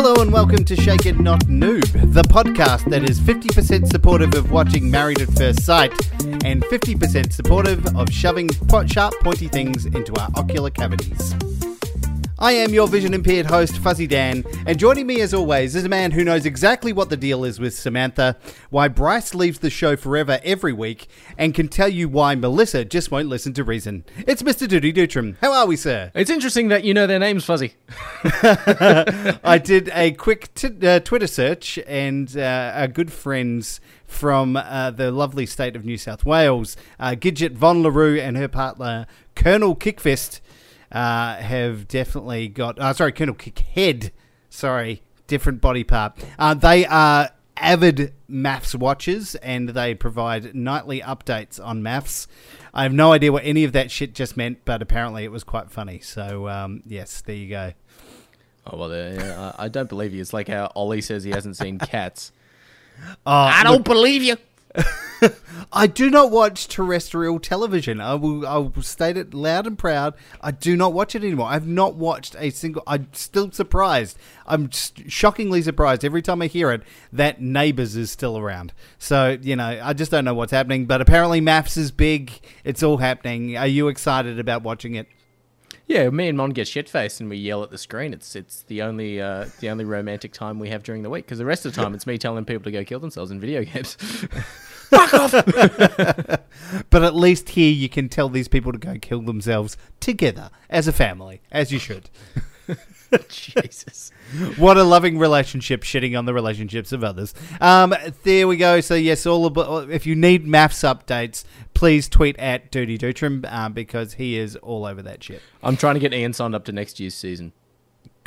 Hello and welcome to Shake It Not Noob, the podcast that is 50% supportive of watching Married at First Sight and 50% supportive of shoving sharp pointy things into our ocular cavities. I am your vision impaired host, Fuzzy Dan, and joining me as always is a man who knows exactly what the deal is with Samantha, why Bryce leaves the show forever every week, and can tell you why Melissa just won't listen to reason. It's Mr. Duty Dutram. How are we, sir? It's interesting that you know their names, Fuzzy. I did a quick t- uh, Twitter search, and uh, our good friends from uh, the lovely state of New South Wales, uh, Gidget Von LaRue and her partner, Colonel Kickfist, uh, have definitely got. Uh, sorry, Colonel Kickhead. Sorry, different body part. Uh, they are avid MAFS watchers and they provide nightly updates on MAFS. I have no idea what any of that shit just meant, but apparently it was quite funny. So, um, yes, there you go. Oh well, uh, I don't believe you. It's like how Ollie says he hasn't seen cats. Uh, I don't believe you. I do not watch terrestrial television. I will, I will state it loud and proud. I do not watch it anymore. I've not watched a single. I'm still surprised. I'm shockingly surprised every time I hear it that Neighbours is still around. So you know, I just don't know what's happening. But apparently, MAFS is big. It's all happening. Are you excited about watching it? Yeah, me and Mon get shit faced and we yell at the screen. It's it's the only uh, the only romantic time we have during the week because the rest of the time it's me telling people to go kill themselves in video games. But at least here you can tell these people to go kill themselves together as a family, as you should. Jesus. What a loving relationship, shitting on the relationships of others. Um, there we go. So yes, all about, if you need MAFS updates, please tweet at Duty Dutram um, because he is all over that shit. I'm trying to get Ian signed up to next year's season.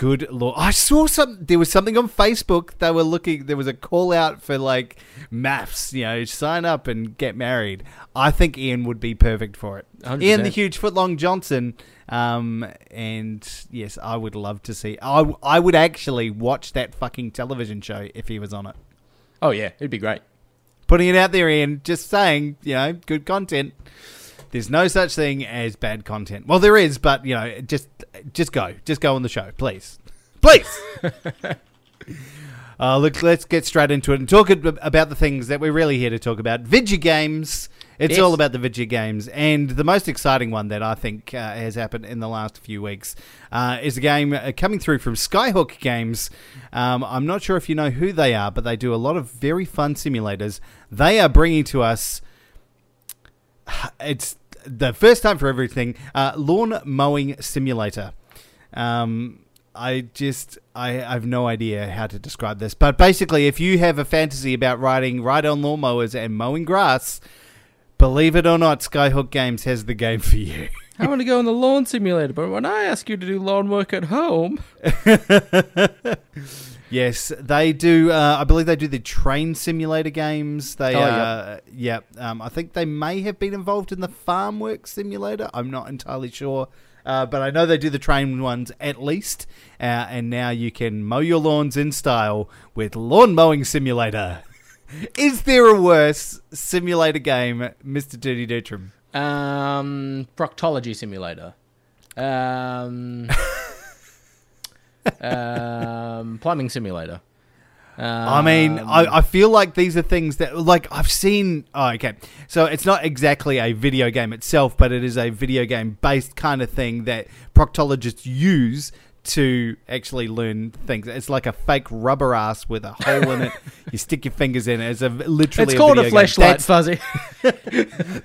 Good lord! I saw some. There was something on Facebook. They were looking. There was a call out for like MAFS. You know, sign up and get married. I think Ian would be perfect for it. 100%. Ian, the huge footlong Johnson. Um, and yes, I would love to see. I I would actually watch that fucking television show if he was on it. Oh yeah, it'd be great. Putting it out there, Ian. Just saying. You know, good content. There's no such thing as bad content. Well, there is, but you know, just just go, just go on the show, please, please. uh, look, let's get straight into it and talk about the things that we're really here to talk about. Video games. It's Yes. all about the video games, and the most exciting one that I think uh, has happened in the last few weeks uh, is a game uh, coming through from Skyhook Games. Um, I'm not sure if you know who they are, but they do a lot of very fun simulators. They are bringing to us it's the first time for everything. Uh, lawn mowing simulator. Um, I just I, I have no idea how to describe this, but basically, if you have a fantasy about riding ride-on lawnmowers and mowing grass, believe it or not, Skyhook Games has the game for you. I want to go on the lawn simulator, but when I ask you to do lawn work at home, Yes, they do. Uh, I believe they do the train simulator games. They, Oh, uh, yep. Um, I think they may have been involved in the farm work simulator. I'm not entirely sure, uh, but I know they do the train ones at least. Uh, and now you can mow your lawns in style with lawn mowing simulator. Is there a worse simulator game, Mister Dirty Dutram? um, proctology simulator, um, um, plumbing simulator. I mean, Um, I, I feel like these are things that, like, I've seen. Oh, okay. So it's not exactly a video game itself, but it is a video game based kind of thing that proctologists use to actually learn things. It's like a fake rubber ass with a hole in it. You stick your fingers in it. It's a literally. it's called a game. flashlight, That's, Fuzzy.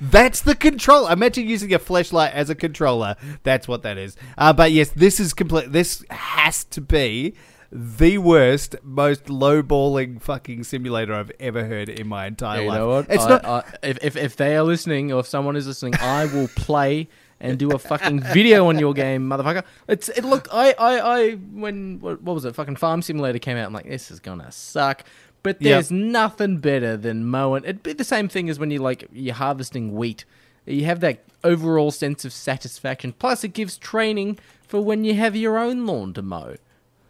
that's the control. Imagine using a flashlight as a controller. That's what that is. Uh, but yes, this is complete. This has to be the worst, most low-balling fucking simulator I've ever heard in my entire you life. know what? It's I- not. I- if, if if they are listening, or if someone is listening, I will play and do a fucking video on your game, motherfucker. It's it. Look, I I, I when what, what was it? Fucking Farm Simulator came out. I'm like, this is gonna suck. But Yep. there's nothing better than mowing. It'd be the same thing as when you like you're harvesting wheat. You have that overall sense of satisfaction. Plus, it gives training for when you have your own lawn to mow.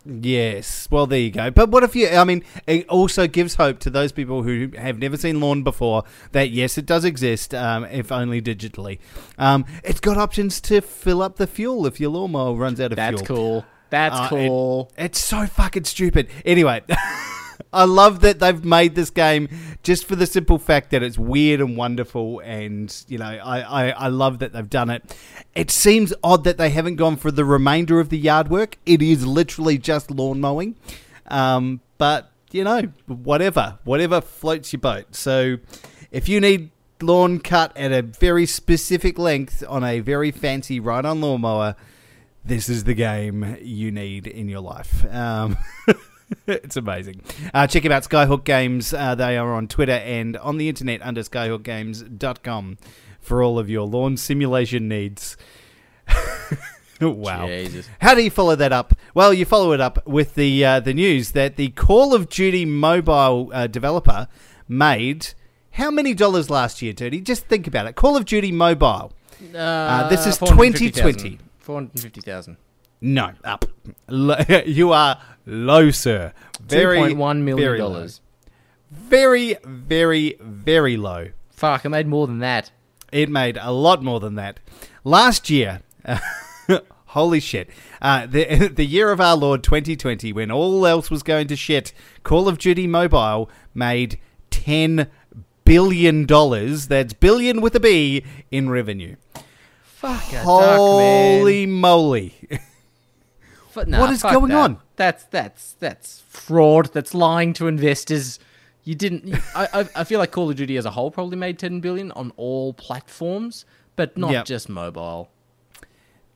Yes. Well, there you go. But what if you? I mean, it also gives hope to those people who have never seen lawn before that yes, it does exist, um, if only digitally. Um, it's got options to fill up the fuel if your lawnmower runs out of That's fuel. That's cool. That's Uh, it- cool. It's so fucking stupid. Anyway, I love that they've made this game just for the simple fact that it's weird and wonderful, and you know, I, I, I love that they've done it. It seems odd that they haven't gone for the remainder of the yard work. It is literally just lawn mowing, um, but you know, whatever, whatever floats your boat. So, if you need lawn cut at a very specific length on a very fancy ride-on lawnmower this is the game you need in your life. Um, it's amazing. Uh, check out, Skyhook Games. Uh, they are on Twitter and on the internet under skyhookgames.com for all of your lawn simulation needs. wow. Jesus. How do you follow that up? Well, you follow it up with the uh, the news that the Call of Duty mobile uh, developer made how many dollars last year, Dirty? Just think about it. Call of Duty mobile. Uh, this is 2020. 450,000. No, up. You are low, sir. Very 2.1 million. very dollars. Very, very, very low. Fuck, I made more than that. It made a lot more than that. Last year, holy shit, uh, the, the year of our Lord 2020, when all else was going to shit, Call of Duty Mobile made $10 billion. That's billion with a B in revenue. Fuck Holy moly. What is going that. on? That's that's that's fraud. That's lying to investors. You didn't. you- I, I I feel like Call of Duty as a whole probably made 10 billion on all platforms, but not Yep. just mobile.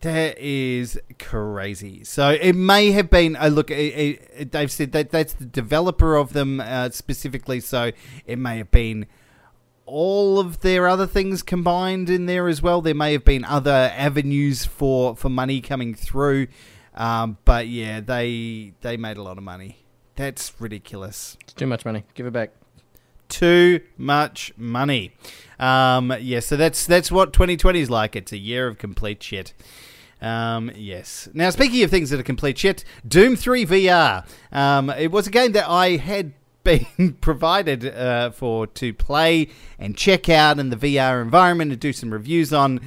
That is crazy. So it may have been. Uh, look, it, it, it- they've said that that's the developer of them uh, specifically. So it may have been all of their other things combined in there as well. There may have been other avenues for for money coming through. Um, but yeah, they they made a lot of money. That's ridiculous It's too much money. Give it back. too much money. Um, yeah, so that's that's what 2020 is like. It's a year of complete shit. Um, yes. Now, speaking of things that are complete shit, Doom 3 VR. Um, it was a game that I had been provided uh, for to play and check out in the VR environment and do some reviews on.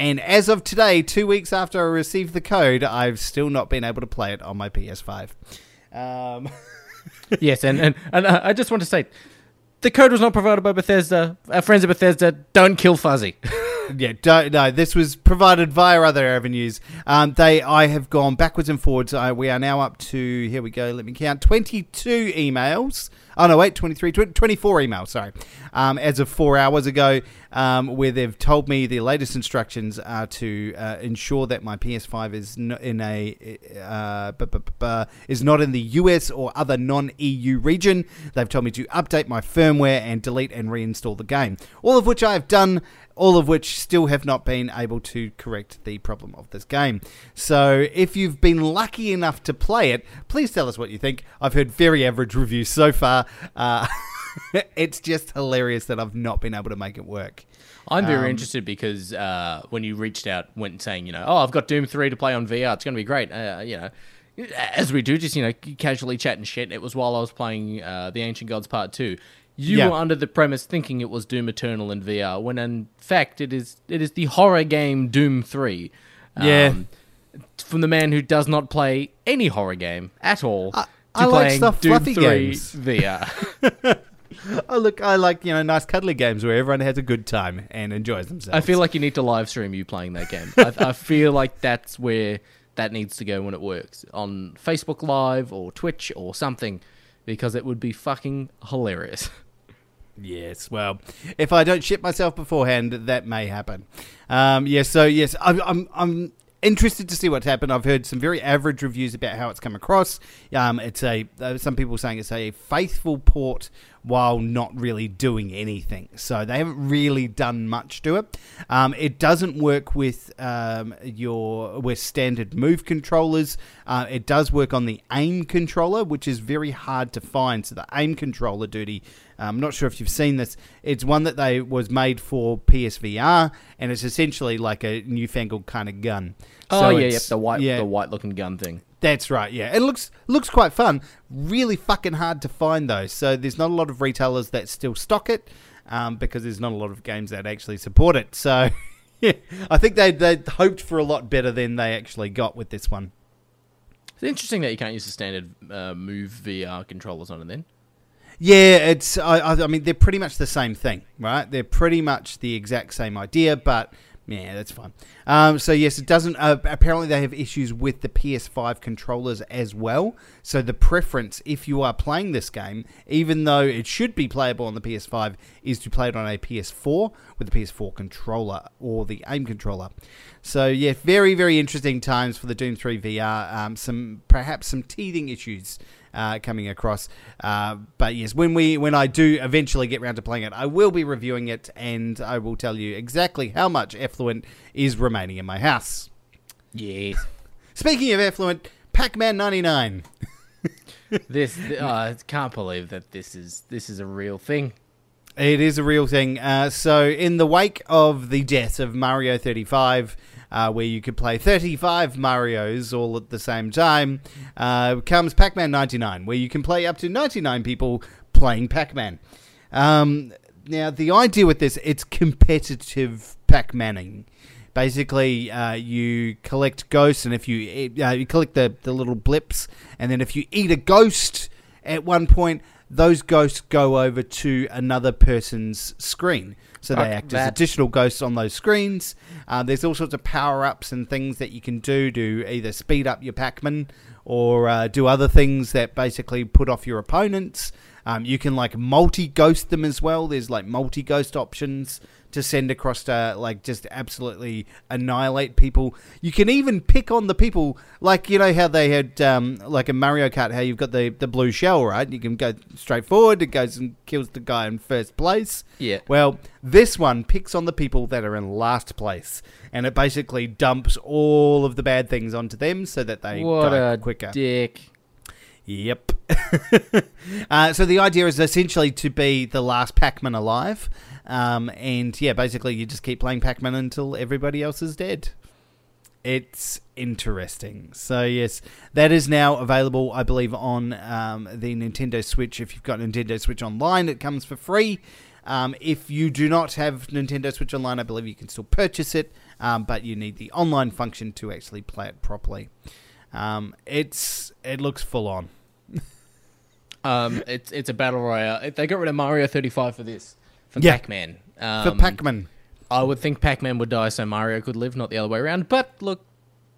And as of today, two weeks after I received the code, I've still not been able to play it on my PS5. Um, yes, and, and, and uh, I just want to say the code was not provided by Bethesda. Our friends at Bethesda don't kill Fuzzy. Yeah, don't, no, this was provided via other avenues. Um, they, I have gone backwards and forwards. I, we are now up to, here we go, let me count, 22 emails. Oh, no, wait, 23, 20, 24 emails, sorry, um, as of four hours ago, um, where they've told me the latest instructions are to uh, ensure that my PS5 is in a, uh, bu- bu- bu- is not in the US or other non-EU region. They've told me to update my firmware and delete and reinstall the game. All of which I have done all of which still have not been able to correct the problem of this game. So, if you've been lucky enough to play it, please tell us what you think. I've heard very average reviews so far. Uh, it's just hilarious that I've not been able to make it work. I'm very Um, interested because uh, when you reached out, went saying, you know, oh, I've got Doom 3 to play on VR. It's going to be great. Uh, you know, as we do, just, you know, casually chat and shit. It was while I was playing uh, The Ancient Gods Part 2. You Yeah. were under the premise thinking it was Doom Eternal in VR, when in fact it is it is the horror game Doom 3. Yeah. From the man who does not play any horror game at all. I- like stuff Doom fluffy 3 games. VR. Oh, look, I like, you know, nice cuddly games where everyone has a good time and enjoys themselves. I feel like you need to live stream you playing that game. I, I feel like that's where that needs to go when it works on Facebook Live or Twitch or something, because it would be fucking hilarious. Yes, well, if I don't shit myself beforehand, that may happen. Um, yes, so yes, I'm, I'm, I'm interested to see what's happened. I've heard some very average reviews about how it's come across. Um, it's a uh, some people saying it's a faithful port while not really doing anything. So they haven't really done much to it. Um, it doesn't work with um, your with standard move controllers. Uh, it does work on the aim controller, which is very hard to find. So the aim controller duty. I'm not sure if you've seen this. It's one that they was made for PSVR, and it's essentially like a newfangled kind of gun. Oh So yeah, yep, the white yeah, the white looking gun thing. That's right. Yeah, it looks looks quite fun. Really fucking hard to find though. So there's not a lot of retailers that still stock it um, because there's not a lot of games that actually support it. So yeah, I think they they hoped for a lot better than they actually got with this one. It's interesting that you can't use the standard uh, Move VR controllers on it. Then Yeah, it's. I, I I mean, they're pretty much the same thing, right? They're pretty much the exact same idea, but yeah, that's fine. Um, so yes, it doesn't. Uh, apparently, they have issues with the PS5 controllers as well. So the preference, if you are playing this game, even though it should be playable on the PS5, is to play it on a PS4 with the PS4 controller or the aim controller. So yeah, very very interesting times for the Doom 3 VR. Um, some perhaps some teething issues uh, coming across. Uh, but yes, when we when I do eventually get round to playing it, I will be reviewing it and I will tell you exactly how much effluent is remaining in my house. yes, Speaking of effluent, Pac-Man 99. this uh, I can't believe that this is this is a real thing. It is a real thing. Uh, so, in the wake of the death of Mario 35, uh, where you could play 35 Marios all at the same time, uh, comes Pac Man 99, where you can play up to 99 people playing Pac Man. Um, now, the idea with this, it's competitive Pac Manning. Basically, uh, you collect ghosts, and if you eat- uh, you collect the, the little blips, and then if you eat a ghost at one point, those ghosts go over to another person's screen. So they Fuck act as additional ghosts on those screens. Uh, there's all sorts of power ups and things that you can do to either speed up your Pac-Man or uh, do other things that basically put off your opponents. Um, you can like multi ghost them as well. There's like multi ghost options to send across to like just absolutely annihilate people. You can even pick on the people, like you know how they had um, like a Mario Kart, how you've got the the blue shell, right? You can go straight forward. It goes and kills the guy in first place. Yeah. Well, this one picks on the people that are in last place, and it basically dumps all of the bad things onto them so that they What die a quicker. dick. Yep. uh, so the idea is essentially to be the last Pac-Man alive, um, and yeah, basically you just keep playing Pac-Man until everybody else is dead. It's interesting. So yes, that is now available, I believe, on um, the Nintendo Switch. If you've got Nintendo Switch Online, it comes for free. Um, if you do not have Nintendo Switch Online, I believe you can still purchase it, um, but you need the online function to actually play it properly. Um, it's it looks full on. Um, it's it's a battle royale. They got rid of Mario 35 for this for Yeah. Pac-Man. Um, For Pac-Man. I would think Pac-Man would die so Mario could live, not the other way around. But look,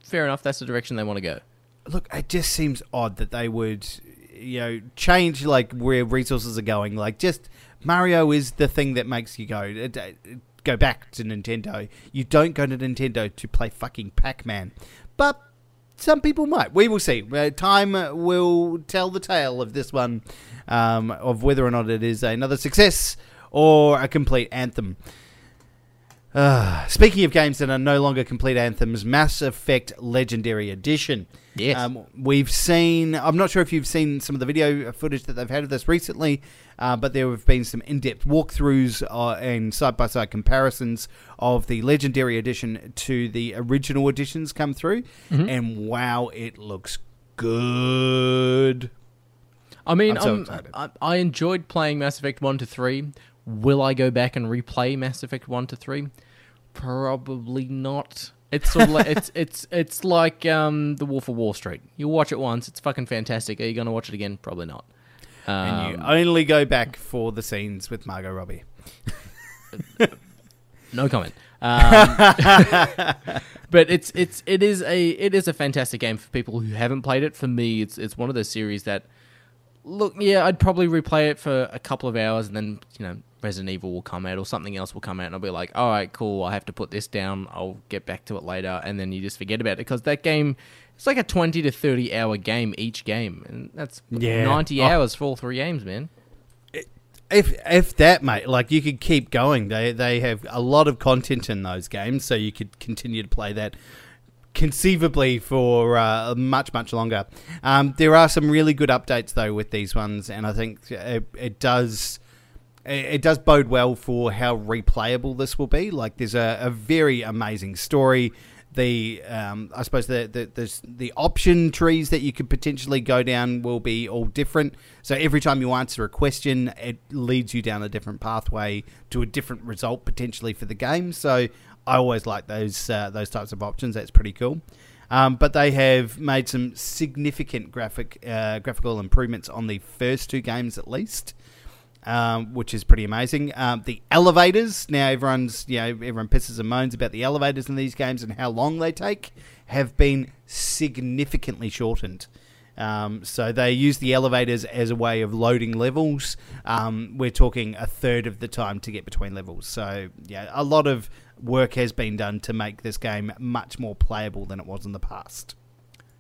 fair enough. That's the direction they want to go. Look, it just seems odd that they would, you know, change like where resources are going. Like, just Mario is the thing that makes you go uh, uh, go back to Nintendo. You don't go to Nintendo to play fucking Pac-Man, but some people might. We will see. Uh, time will tell the tale of this one, um, of whether or not it is another success or a complete anthem. Uh, speaking of games that are no longer complete anthems, Mass Effect Legendary Edition. Yes. Um, we've seen, I'm not sure if you've seen some of the video footage that they've had of this recently, uh, but there have been some in depth walkthroughs uh, and side by side comparisons of the Legendary Edition to the original editions come through. And wow, it looks good. I mean, I'm so I'm- I, I enjoyed playing Mass Effect 1 to 3. Will I go back and replay Mass Effect 1 to 3? Probably not. It's sort of like it's it's it's like um, the Wolf of Wall Street. You watch it once, it's fucking fantastic. Are you going to watch it again? Probably not. And you Um, only go back for the scenes with Margot Robbie. no comment. Um, but it's it's it is a it is a fantastic game for people who haven't played it. For me, it's it's one of those series that look, yeah, I'd probably replay it for a couple of hours, and then you know Resident Evil will come out or something else will come out, and I'll be like, all right, cool, I have to put this down. I'll get back to it later, and then you just forget about it because that game. It's like a twenty to thirty hour game each game, and that's Yeah. ninety Oh. hours for all three games, man. If if that mate, like you could keep going. They they have a lot of content in those games, so you could continue to play that conceivably for uh, much much longer. Um, there are some really good updates though with these ones, and I think it, it does. It does bode well for how replayable this will be. Like, there's a, a very amazing story. The um, I suppose the, the the the option trees that you could potentially go down will be all different. So every time you answer a question, it leads you down a different pathway to a different result potentially for the game. So I always like those uh, those types of options. That's pretty cool. Um, but they have made some significant graphic uh, graphical improvements on the first two games at least. Um, which is pretty amazing. Um, the elevators now, everyone's you know everyone pisses and moans about the elevators in these games and how long they take, have been significantly shortened. Um, so they use the elevators as a way of loading levels. Um, we're talking a third of the time to get between levels. So yeah, a lot of work has been done to make this game much more playable than it was in the past.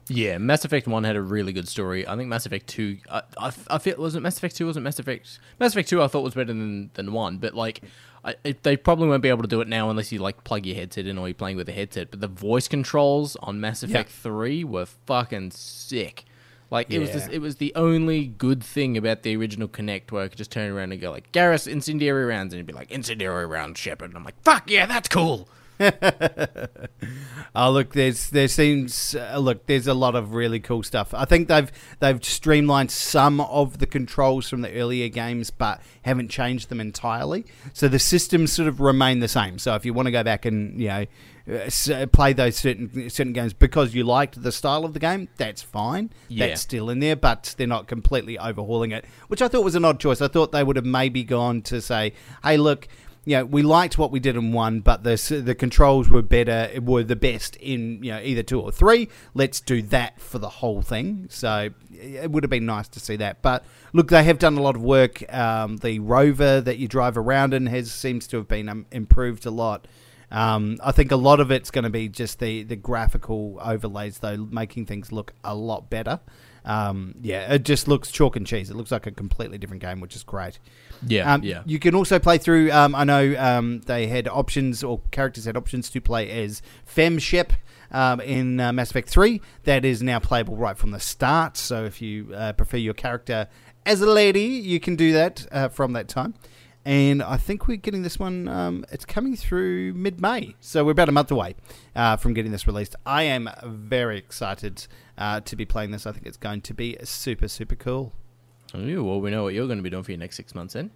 Yeah, Mass Effect One had a really good story. I think Mass Effect Two. I, I, I feel wasn't Mass Effect Two. Wasn't Mass Effect Mass Effect Two? I thought was better than than one, but like. I, it, they probably won't be able to do it now unless you like plug your headset in or you're playing with a headset. But the voice controls on Mass Effect Yeah. Three were fucking sick. Like it was, Yeah. this, it was the only good thing about the original Kinect, where I could just turn around and go like, "Garrus, incendiary rounds," and it'd be like, "Incendiary round, Shepard." And I'm like, "Fuck yeah, that's cool." Oh look, there's there seems uh, look there's a lot of really cool stuff. I think they've they've streamlined some of the controls from the earlier games, but haven't changed them entirely. So the systems sort of remain the same. So if you want to go back and you know uh, play those certain certain games because you liked the style of the game, that's fine. Yeah. That's still in there, but they're not completely overhauling it, which I thought was an odd choice. I thought they would have maybe gone to say, hey, look you know, we liked what we did in one, but the the controls were better, were the best in you know either two or three. Let's do that for the whole thing. So it would have been nice to see that. But look, they have done a lot of work. Um, the rover that you drive around in has seems to have been um, improved a lot. Um, I think a lot of it's going to be just the the graphical overlays, though, making things look a lot better. Um, yeah, it just looks chalk and cheese. It looks like a completely different game, which is great. Yeah, Um, yeah. You can also play through. Um, I know um, they had options, or characters had options to play as Femshep um, in uh, Mass Effect 3. That is now playable right from the start. So if you uh, prefer your character as a lady, you can do that uh, from that time. And I think we're getting this one. Um, it's coming through mid-May, so we're about a month away uh, from getting this released. I am very excited uh, to be playing this. I think it's going to be super, super cool. Ooh, well, we know what you're going to be doing for your next six months, then.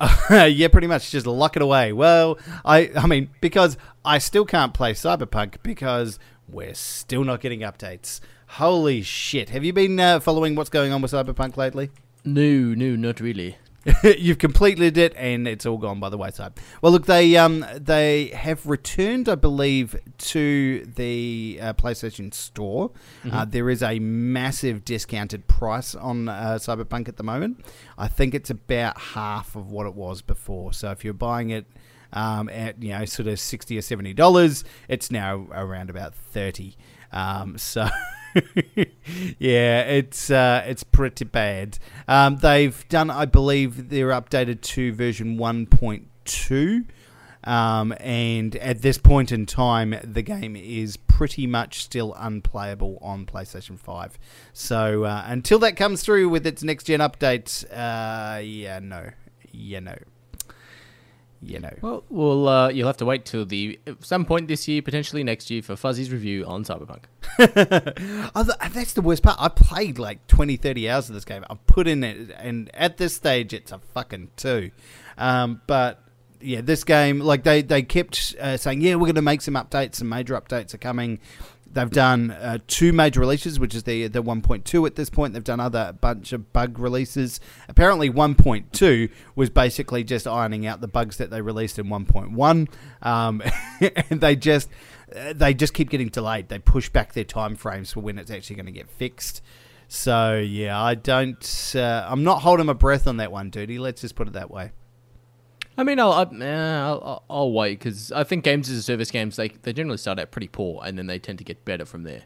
yeah, pretty much just lock it away. Well, I I mean because I still can't play Cyberpunk because we're still not getting updates. Holy shit! Have you been uh, following what's going on with Cyberpunk lately? No, no, not really. You've completed it, and it's all gone by the wayside. Well, look, they um they have returned, I believe, to the uh, PlayStation Store. Uh, there is a massive discounted price on uh, Cyberpunk at the moment. I think it's about half of what it was before. So if you're buying it um, at you know sort of sixty or seventy dollars, it's now around about thirty. Um, so. yeah, it's uh, it's pretty bad. Um, they've done, I believe, they're updated to version one point two, um, and at this point in time, the game is pretty much still unplayable on PlayStation Five. So uh, until that comes through with its next gen updates, uh, yeah, no, yeah, no, you know. Well, well, uh, you'll have to wait till the some point this year, potentially next year, for Fuzzy's review on Cyberpunk. Oh, th- that's the worst part. I played like 20, 30 hours of this game. I put in it, and at this stage, it's a fucking two. Um, but yeah, this game, like they they kept uh, saying, yeah, we're going to make some updates. Some major updates are coming. They've done uh, two major releases, which is the the 1.2 at this point. They've done other bunch of bug releases. Apparently, 1.2 was basically just ironing out the bugs that they released in 1.1, um, and they just uh, they just keep getting delayed. They push back their time frames for when it's actually going to get fixed. So yeah, I don't. Uh, I'm not holding my breath on that one, duty. Let's just put it that way. I mean, eh, I'll, I'll- I'll wait because I think games as a service games they they generally start out pretty poor and then they tend to get better from there.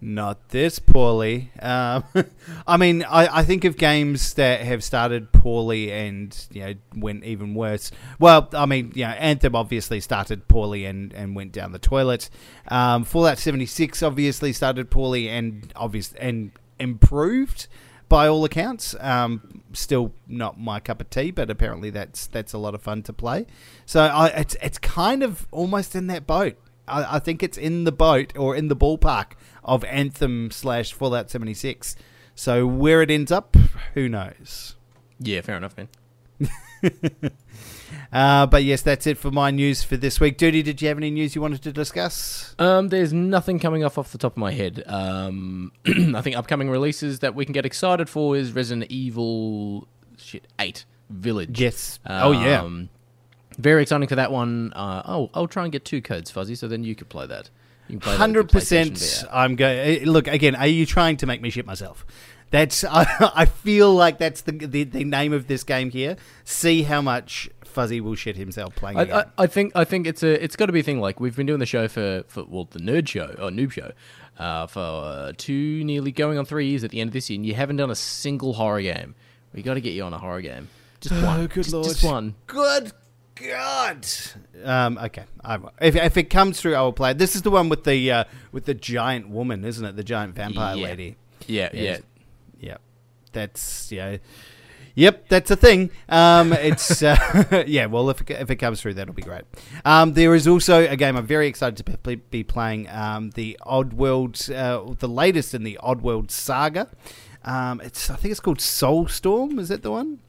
Not this poorly. Um, I mean, I, I think of games that have started poorly and you know went even worse. Well, I mean, you know, Anthem obviously started poorly and, and went down the toilet. Um, Fallout seventy six obviously started poorly and obvious and improved by all accounts. Um, still not my cup of tea, but apparently that's that's a lot of fun to play. So I, it's it's kind of almost in that boat. I, I think it's in the boat or in the ballpark of Anthem slash Fallout 76. So where it ends up, who knows? Yeah, fair enough, man. Uh, but yes, that's it for my news for this week. Duty, did you have any news you wanted to discuss? Um, there's nothing coming off off the top of my head. Um, I think upcoming releases that we can get excited for is Resident Evil shit eight Village. Yes. oh yeah. Um, Very exciting for that one. Uh, oh, I'll try and get two codes, Fuzzy, so then you could play that. You can play that with Hundred percent. I'm going. Look again. Are you trying to make me shit myself? That's. I, I feel like that's the, the the name of this game here. See how much Fuzzy will shit himself playing. I. I, I think I think it's a it's got to be a thing. Like we've been doing the show for, for well the nerd show or noob show uh, for uh, two nearly going on three years at the end of this year, and you haven't done a single horror game. We got to get you on a horror game. Just one. Oh, good just, lord. Just one. Good God. Um, okay. I, if, if it comes through, I will play. it. This is the one with the uh, with the giant woman, isn't it? The giant vampire Yeah. lady. Yeah, yeah. Yep. That's yeah. Yep, that's a thing. Um, it's uh, yeah. Well, if it, if it comes through, that'll be great. Um, there is also a game I'm very excited to be, be playing. Um, the Oddworld, uh, the latest in the Oddworld saga. Um, it's I think it's called Soulstorm. Is that the one?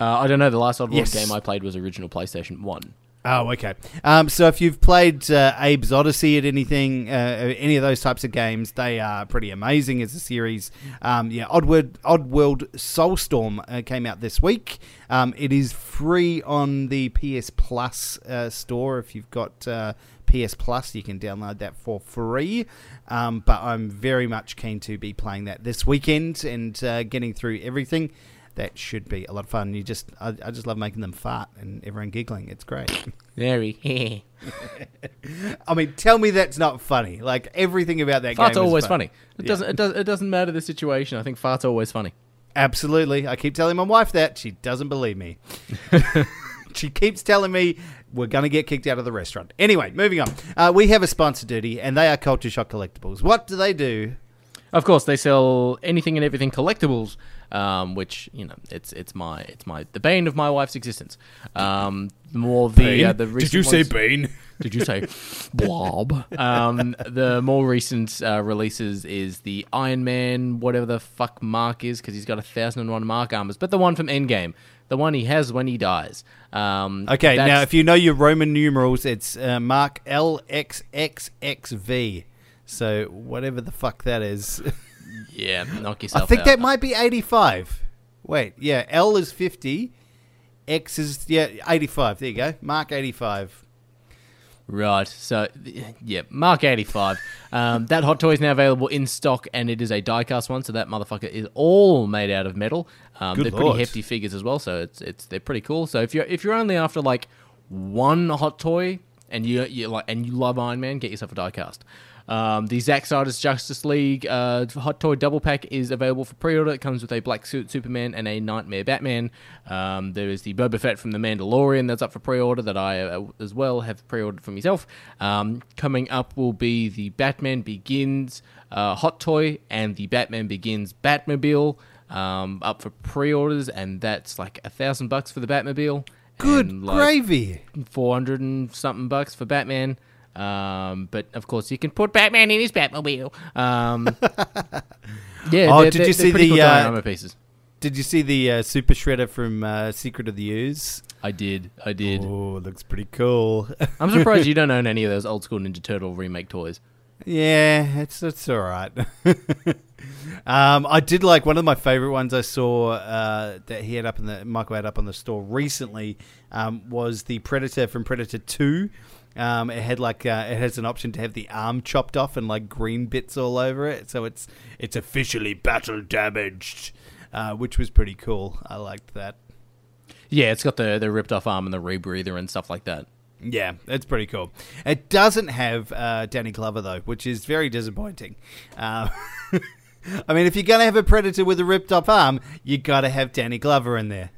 Uh, I don't know. The last Oddworld Yes. game I played was original PlayStation One. Oh, okay. Um, so if you've played uh, Abe's Odyssey at anything, uh, any of those types of games, they are pretty amazing as a series. Um, yeah, Oddworld, Oddworld Soulstorm uh, came out this week. Um, it is free on the PS Plus uh, store. If you've got uh, PS Plus, you can download that for free. Um, but I'm very much keen to be playing that this weekend and uh, getting through everything that should be a lot of fun. You just, I, I just love making them fart and everyone giggling. It's great. Very. I mean, tell me that's not funny. Like everything about that farts game always fun. funny. It Yeah. doesn't. It, does, it doesn't matter the situation. I think farts always funny. Absolutely. I keep telling my wife that she doesn't believe me. she keeps telling me we're going to get kicked out of the restaurant. Anyway, moving on. Uh, we have a sponsor duty, and they are Culture Shock Collectibles. What do they do? Of course, they sell anything and everything collectibles, um, which you know, it's it's my it's my the bane of my wife's existence. Um, the more the uh, the recent ones- Bean? Did you say blob? Um, the more recent uh, releases is the Iron Man, whatever the fuck mark is, because he's got a thousand and one mark armors, but the one from Endgame, the one he has when he dies. Um, Okay, now if you know your Roman numerals, it's uh, Mark LXXXV. So whatever the fuck that is. yeah, knock yourself. I think out. that might be 85. Wait, yeah, L is 50. X is, yeah, 85. There you go. Mark 85. Right. So, yeah, Mark 85. Um, that hot toy is now available in stock, and it is a die-cast one, so that motherfucker is all made out of metal. Um, they're lord. pretty hefty figures as well, so it's it's they're pretty cool. So if you're if you're only after like one hot toy and you you like and you love Iron Man, get yourself a die-cast. Um, the Zack Snyder's Justice League uh, hot toy double pack is available for pre-order. It comes with a black suit Superman and a Nightmare Batman. Um, there is the Boba Fett from the Mandalorian that's up for pre-order that I uh, as well have pre-ordered for myself. Um, coming up will be the Batman Begins uh, hot toy and the Batman Begins Batmobile um, up for pre-orders, and that's like a thousand bucks for the Batmobile. Good like, gravy. 400 and something bucks for Batman. Um, but of course, you can put Batman in his Batmobile. Um, yeah, Oh, they're, did they're- you see the, cool uh, pieces? Did you see the uh, Super Shredder from uh, Secret of the Ooze? I did, I did. Oh, looks pretty cool. I'm surprised you don't own any of those old school Ninja Turtle remake toys. yeah, it's it's all right. um, I did like one of my favorite ones I saw uh, that he had up in the Michael had up on the store recently um, was the Predator from Predator Two. Um, it had like uh, it has an option to have the arm chopped off and like green bits all over it, so it's it's officially battle damaged, uh, which was pretty cool. I liked that. Yeah, it's got the the ripped off arm and the rebreather and stuff like that. Yeah, it's pretty cool. It doesn't have uh, Danny Glover though, which is very disappointing. Uh, I mean, if you're gonna have a predator with a ripped off arm, you gotta have Danny Glover in there.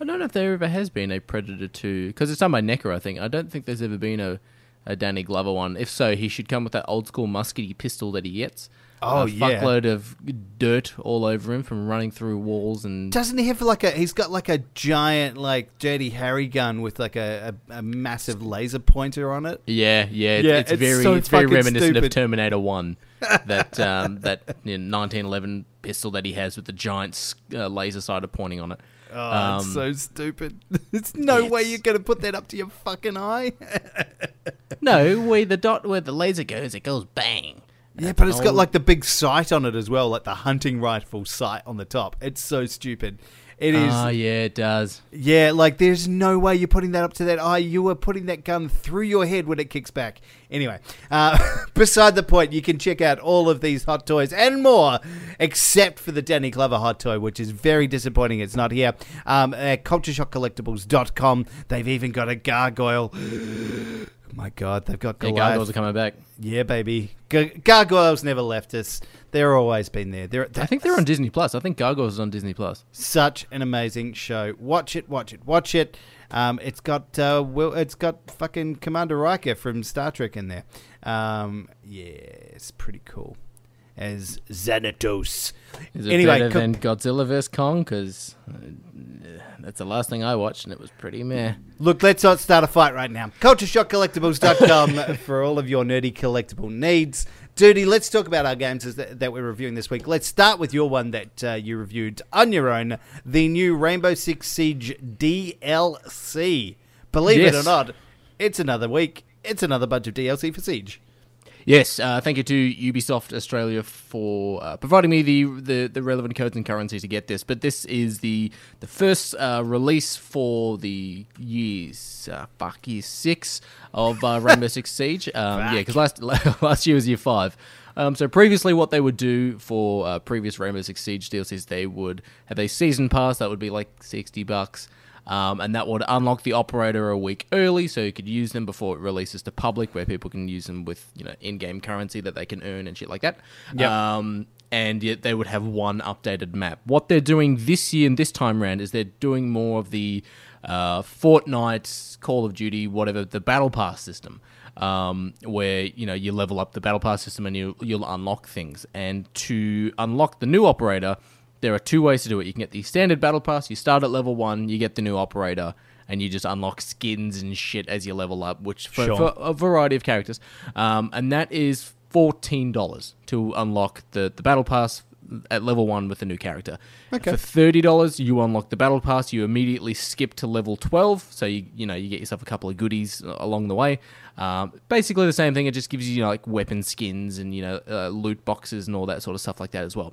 I don't know if there ever has been a Predator 2, because it's done by NECA, I think. I don't think there's ever been a, a Danny Glover one. If so, he should come with that old school muskety pistol that he gets. Oh, a yeah. fuckload of dirt all over him from running through walls and Doesn't he have like a? He's got like a giant like Dirty Harry gun with like a, a, a massive laser pointer on it. Yeah, yeah, it's, Yeah, it's, it's very so it's very reminiscent stupid. of Terminator One, that um, that you know, 1911 pistol that he has with the giant uh, laser sighter pointing on it. Oh, Um, it's so stupid. There's no way you're going to put that up to your fucking eye. No, where the dot where the laser goes, it goes bang. yeah, but it's got like the big sight on it as well, like the hunting rifle sight on the top. It's so stupid. It is. Oh yeah, it does. Yeah, like there's no way you're putting that up to that eye. You were putting that gun through your head when it kicks back. Anyway, uh, beside the point, you can check out all of these hot toys and more, except for the Danny Glover hot toy, which is very disappointing. It's not here. Um, at cultureshockcollectibles.com, they've even got a gargoyle. My God, they've got Yeah, gargoyles are coming back. Yeah, baby. Gargoyles never left us. They're always been there. They're, I think they're on Disney Plus. I think Gargoyles is on Disney Plus. such an amazing show. Watch it, watch it, watch it. Um, it's got uh, Will, it's got fucking Commander Riker from Star Trek in there. Um, yeah, it's pretty cool. As Xanatos. Is it Anyway, better co- than Godzilla vs Kong? Because uh, that's the last thing I watched, and it was pretty meh. Look, let's not start a fight right now. CultureShockCollectibles.com for all of your nerdy collectible needs. Duty, let's talk about our games that, that we're reviewing this week. Let's start with your one that uh, you reviewed on your own the new Rainbow Six Siege DLC. Believe it or not, it's another week. It's another bunch of DLC for Siege. Yes, uh, thank you to Ubisoft Australia for uh, providing me the, the the relevant codes and currency to get this. But this is the the first uh, release for the years uh, fuck year six of uh, Rainbow Six Siege. Um, yeah, because last last year was year five. Um, so previously, what they would do for uh, previous Rainbow Six Siege deals is they would have a season pass that would be like sixty bucks. Um, and that would unlock the operator a week early, so you could use them before it releases to public, where people can use them with you know in-game currency that they can earn and shit like that. Yep. Um, and yet they would have one updated map. What they're doing this year and this time round is they're doing more of the uh, Fortnite, Call of Duty, whatever the Battle Pass system, um, where you know you level up the Battle Pass system and you you'll unlock things. And to unlock the new operator, there are two ways to do it. You can get the standard battle pass. You start at level one, you get the new operator, and you just unlock skins and shit as you level up, which for, Sure. for a variety of characters. Um, and that is fourteen dollars to unlock the the battle pass at level one with the new character. Okay. For thirty dollars, you unlock the battle pass. You immediately skip to level twelve, so you you know you get yourself a couple of goodies uh, along the way. Um, basically the same thing. It just gives you, you know, like weapon skins and you know uh, loot boxes and all that sort of stuff like that as well.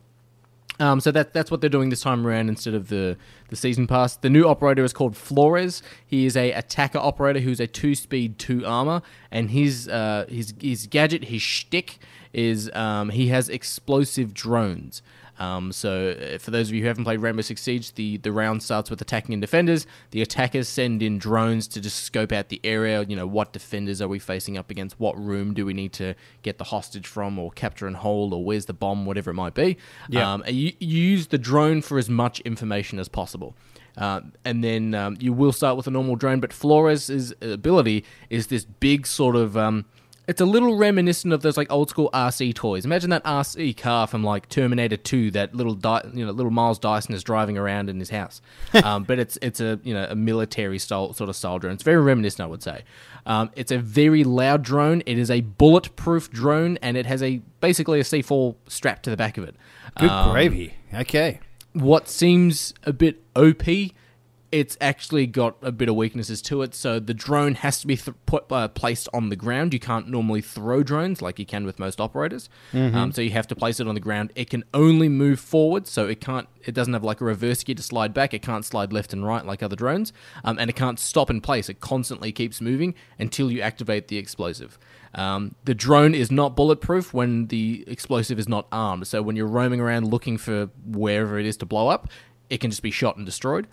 Um, so that that's what they're doing this time around instead of the, the season pass. The new operator is called Flores. He is a attacker operator who's a two speed, two armor, and his uh, his his gadget, his shtick is um, he has explosive drones. Um, so, uh, for those of you who haven't played Rainbow Six Siege, the, the round starts with attacking and defenders. The attackers send in drones to just scope out the area. You know, what defenders are we facing up against? What room do we need to get the hostage from, or capture and hold, or where's the bomb, whatever it might be. Yeah. Um, you, you use the drone for as much information as possible. Uh, and then um, you will start with a normal drone, but Flores' ability is this big sort of. Um, it's a little reminiscent of those like old school RC toys. Imagine that RC car from like Terminator 2 that little Dy- you know little Miles Dyson is driving around in his house. um, but it's it's a you know a military style sort of style drone. It's very reminiscent, I would say. Um, it's a very loud drone. It is a bulletproof drone, and it has a basically a C4 strapped to the back of it. Good Um, gravy. Okay. what seems a bit OP, it's actually got a bit of weaknesses to it. So the drone has to be th- put uh, placed on the ground. You can't normally throw drones like you can with most operators. Um, so you have to place it on the ground. It can only move forward, so it can't. It doesn't have like a reverse gear to slide back. It can't slide left and right like other drones, um, and it can't stop in place. It constantly keeps moving until you activate the explosive. Um, the drone is not bulletproof when the explosive is not armed. So when you're roaming around looking for wherever it is to blow up, it can just be shot and destroyed.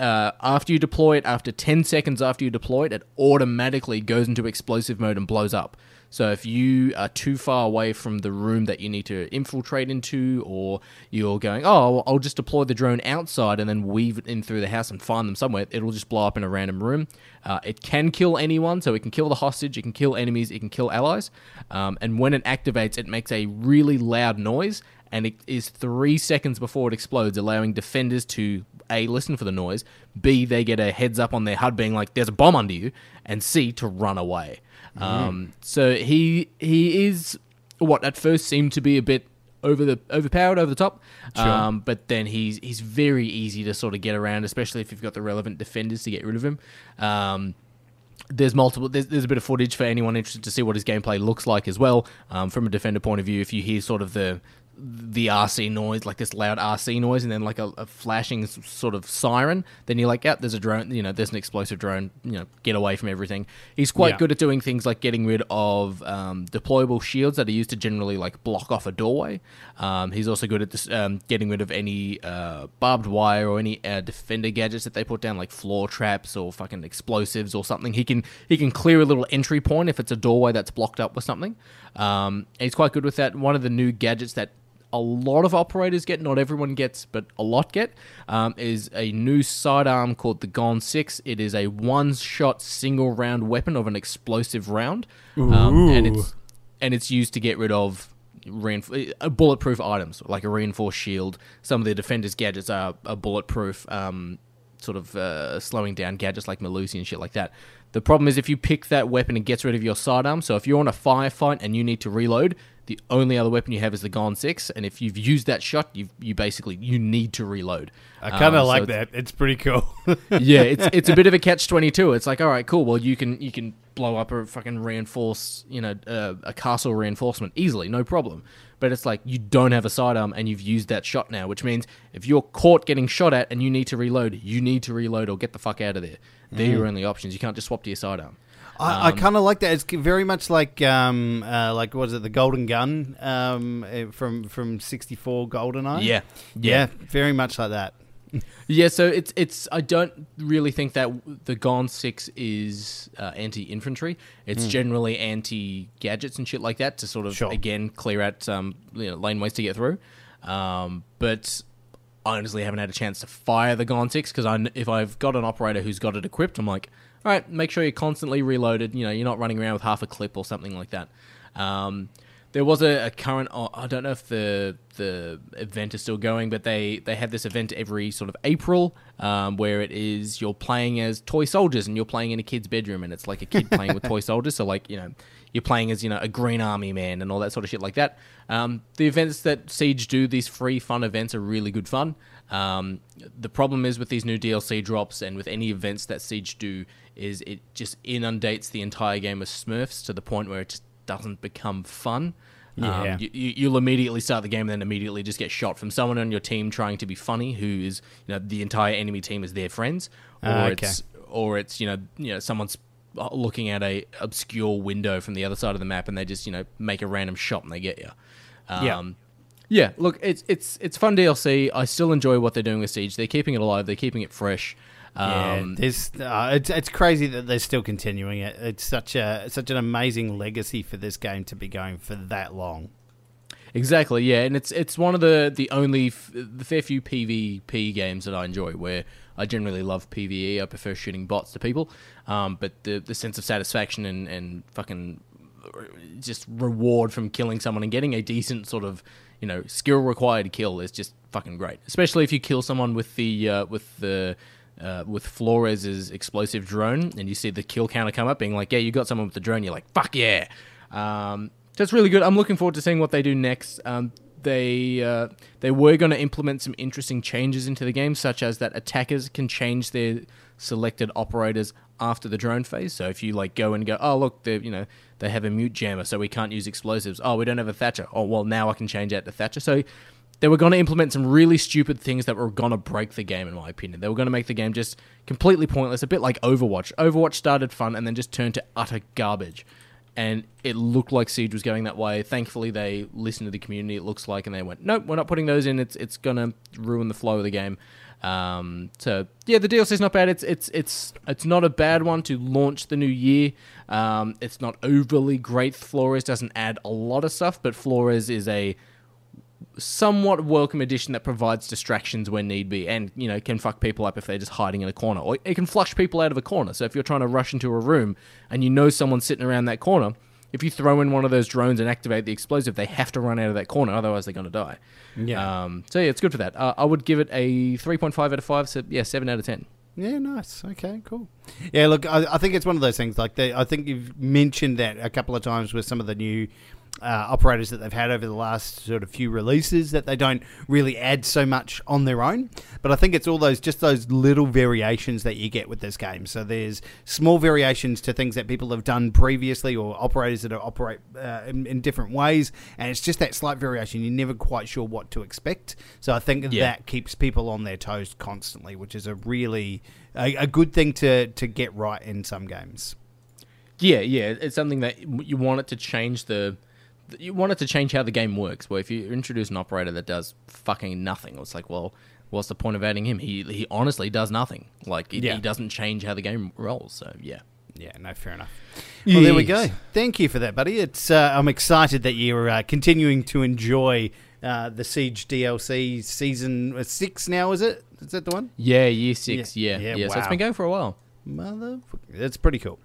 Uh, after you deploy it, after 10 seconds after you deploy it, it automatically goes into explosive mode and blows up. So if you are too far away from the room that you need to infiltrate into, or you're going, oh, I'll just deploy the drone outside and then weave it in through the house and find them somewhere, it'll just blow up in a random room. Uh, it can kill anyone, so it can kill the hostage, it can kill enemies, it can kill allies. Um, and when it activates, it makes a really loud noise, and it is three seconds before it explodes, allowing defenders to A, listen for the noise, B, they get a heads up on their HUD being like, there's a bomb under you, and C, to run away. Um, so he he is what at first seemed to be a bit over the overpowered, over the top. Sure. Um, but then he's he's very easy to sort of get around, especially if you've got the relevant defenders to get rid of him. Um, there's multiple. There's, there's a bit of footage for anyone interested to see what his gameplay looks like as well. Um, from a defender point of view, if you hear sort of the the RC noise, like this loud RC noise, and then like a, a flashing sort of siren, then you're like, yeah, there's a drone. You know, there's an explosive drone. You know, get away from everything. He's quite Yeah. good at doing things like getting rid of um, deployable shields that are used to generally like block off a doorway. Um, he's also good at this, um, getting rid of any uh, barbed wire or any uh, defender gadgets that they put down, like floor traps or fucking explosives or something. He can he can clear a little entry point if it's a doorway that's blocked up with something. Um, he's quite good with that. One of the new gadgets that a lot of operators get, not everyone gets, but a lot get, um, is a new sidearm called the Gonne 6. It is a one shot single round weapon of an explosive round. Um, and it's and it's used to get rid of reinf- uh, bulletproof items like a reinforced shield. Some of the defenders' gadgets are, are bulletproof, um, sort of uh, slowing down gadgets like Melusi and shit like that. The problem is if you pick that weapon, it gets rid of your sidearm. So if you're on a firefight and you need to reload, the only other weapon you have is the Gonne Six, and if you've used that shot, you you basically you need to reload. I kind of Um, like it's- that. It's pretty cool. yeah, it's it's a bit of a catch twenty two. It's like, all right, cool. Well, you can you can blow up a fucking reinforce, you know, uh, a castle reinforcement easily, no problem. But it's like you don't have a sidearm and you've used that shot now, which means if you're caught getting shot at and you need to reload, you need to reload or get the fuck out of there. They're your only options. You can't just swap to your sidearm. I, I kind of like that. It's very much like um, uh, like what is it, the Golden Gun um, eh, from from '64 GoldenEye. Yeah, yeah, very much like that. Yeah, so it's it's. I don't really think that the Gonne Six is uh, anti-infantry. It's generally anti-gadgets and shit like that to sort of Sure. again clear out um, you know, laneways to get through. Um, but I honestly haven't had a chance to fire the Gonne Six because I if I've got an operator who's got it equipped, I'm like, all right, make sure you're constantly reloaded. You know, you're not running around with half a clip or something like that. Um, there was a, a current. oh, I don't know if the the event is still going, but they they have this event every sort of April, um, where it is you're playing as toy soldiers and you're playing in a kid's bedroom, and it's like a kid playing with toy soldiers. So like you know you're playing as you know a Green Army man and all that sort of shit like that. Um, the events that Siege do, these free fun events, are really good fun. Um, the problem is with these new DLC drops and with any events that Siege do is it just inundates the entire game with Smurfs to the point where it just doesn't become fun. Yeah. Um, you, you'll immediately start the game and then immediately just get shot from someone on your team trying to be funny, who is you know the entire enemy team is their friends, or Ah, okay. it's or it's you know you know someone's looking at a obscure window from the other side of the map and they just you know make a random shot and they get you. Um, Yeah. yeah, look, it's it's it's fun DLC. I still enjoy what they're doing with Siege. They're keeping it alive. They're keeping it fresh. Yeah, Um, there's uh, it's it's crazy that they're still continuing it. It's such a such an amazing legacy for this game to be going for that long. Exactly, yeah, and it's it's one of the the only f- the fair few PvP games that I enjoy where I generally love PvE. I prefer shooting bots to people, um, but the the sense of satisfaction and and fucking just reward from killing someone and getting a decent sort of you know skill required kill is just fucking great. Especially if you kill someone with the uh, with the uh, with Flores's explosive drone, and you see the kill counter come up, being like, "Yeah, you got someone with the drone." You're like, "Fuck yeah!" Um, that's really good. I'm looking forward to seeing what they do next. Um, they uh, they were going to implement some interesting changes into the game, such as that attackers can change their selected operators after the drone phase. So if you like go and go, oh look, the you know they have a mute jammer, so we can't use explosives. Oh, we don't have a Thatcher. Oh well, now I can change out to Thatcher. So they were going to implement some really stupid things that were going to break the game, in my opinion. They were going to make the game just completely pointless, a bit like Overwatch. Overwatch started fun and then just turned to utter garbage. And it looked like Siege was going that way. Thankfully, they listened to the community. It looks like, and they went, "Nope, we're not putting those in. It's it's gonna ruin the flow of the game." Um, so yeah, the DLC is not bad. It's it's it's it's not a bad one to launch the new year. Um, it's not overly great. Flores doesn't add a lot of stuff, but Flores is a somewhat welcome addition that provides distractions when need be and you know can fuck people up if they're just hiding in a corner or it can flush people out of a corner so if you're trying to rush into a room and you know someone's sitting around that corner if you throw in one of those drones and activate the explosive they have to run out of that corner otherwise they're going to die Yeah. um, so yeah it's good for that uh, i would give it a 3.5 out of 5 so yeah 7 out of 10 Yeah, nice. Okay, cool. Yeah, look, I, I think it's one of those things. Like, they, I think you've mentioned that a couple of times with some of the new uh, operators that they've had over the last sort of few releases that they don't really add so much on their own. But I think it's all those just those little variations that you get with this game. So there's small variations to things that people have done previously or operators that operate uh, in, in, different ways, and it's just that slight variation. You're never quite sure what to expect. So I think yeah. that keeps people on their toes constantly, which is a really a, a good thing to to get right in some games. Yeah, yeah, it's something that you want it to change the you want it to change how the game works. Where if you introduce an operator that does fucking nothing, it's like, well, what's the point of adding him? He he honestly does nothing. Like it, yeah. he doesn't change how the game rolls. So yeah. Yeah, no, fair enough. Well, yes. there we go. Thank you for that, buddy. It's uh, I'm excited that you're uh, continuing to enjoy uh, the Siege DLC season six. Now is it? Is that the one? Yeah, year six. Yeah, yeah. yeah. yeah. Wow. So it's been going for a while. Motherfucker. That's pretty cool.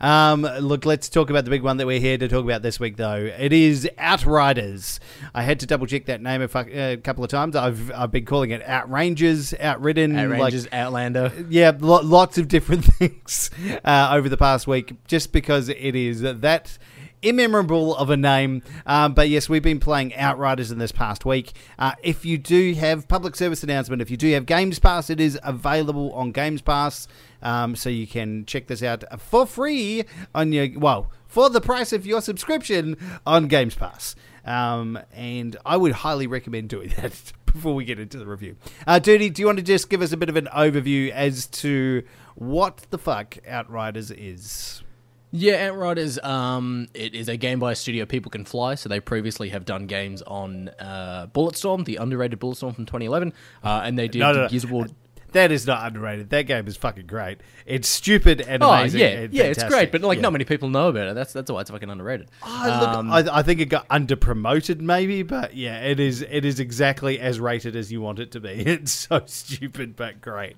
Um, look, let's talk about the big one that we're here to talk about this week, though. It is Outriders. I had to double check that name a, couple of times. I've, I've been calling it Outrangers, Outridden. Outrangers, like, Outlander. Yeah, lo- lots of different things uh, over the past week, just because it is that immemorable of a name. Um, but yes, we've been playing Outriders in this past week. Uh, if you do have public service announcement, if you do have Games Pass, it is available on Games Pass. Um, so you can check this out for free on your, well, for the price of your subscription on Games Pass. Um, and I would highly recommend doing that before we get into the review. Uh, Duty, do you want to just give us a bit of an overview as to what the fuck Outriders is? Yeah, Outriders. Um, it is a game by a studio People Can Fly. So they previously have done games on uh, Bulletstorm, the underrated Bulletstorm from 2011, uh, and they did no, no, no. Gears of War. That is not underrated. That game is fucking great. It's stupid and oh, amazing. yeah, and yeah, it's great, but like yeah. not many people know about it. That's that's why it's fucking underrated. Oh, um, look, I, I, think it got under promoted, maybe, but yeah, it is. It is exactly as rated as you want it to be. It's so stupid but great.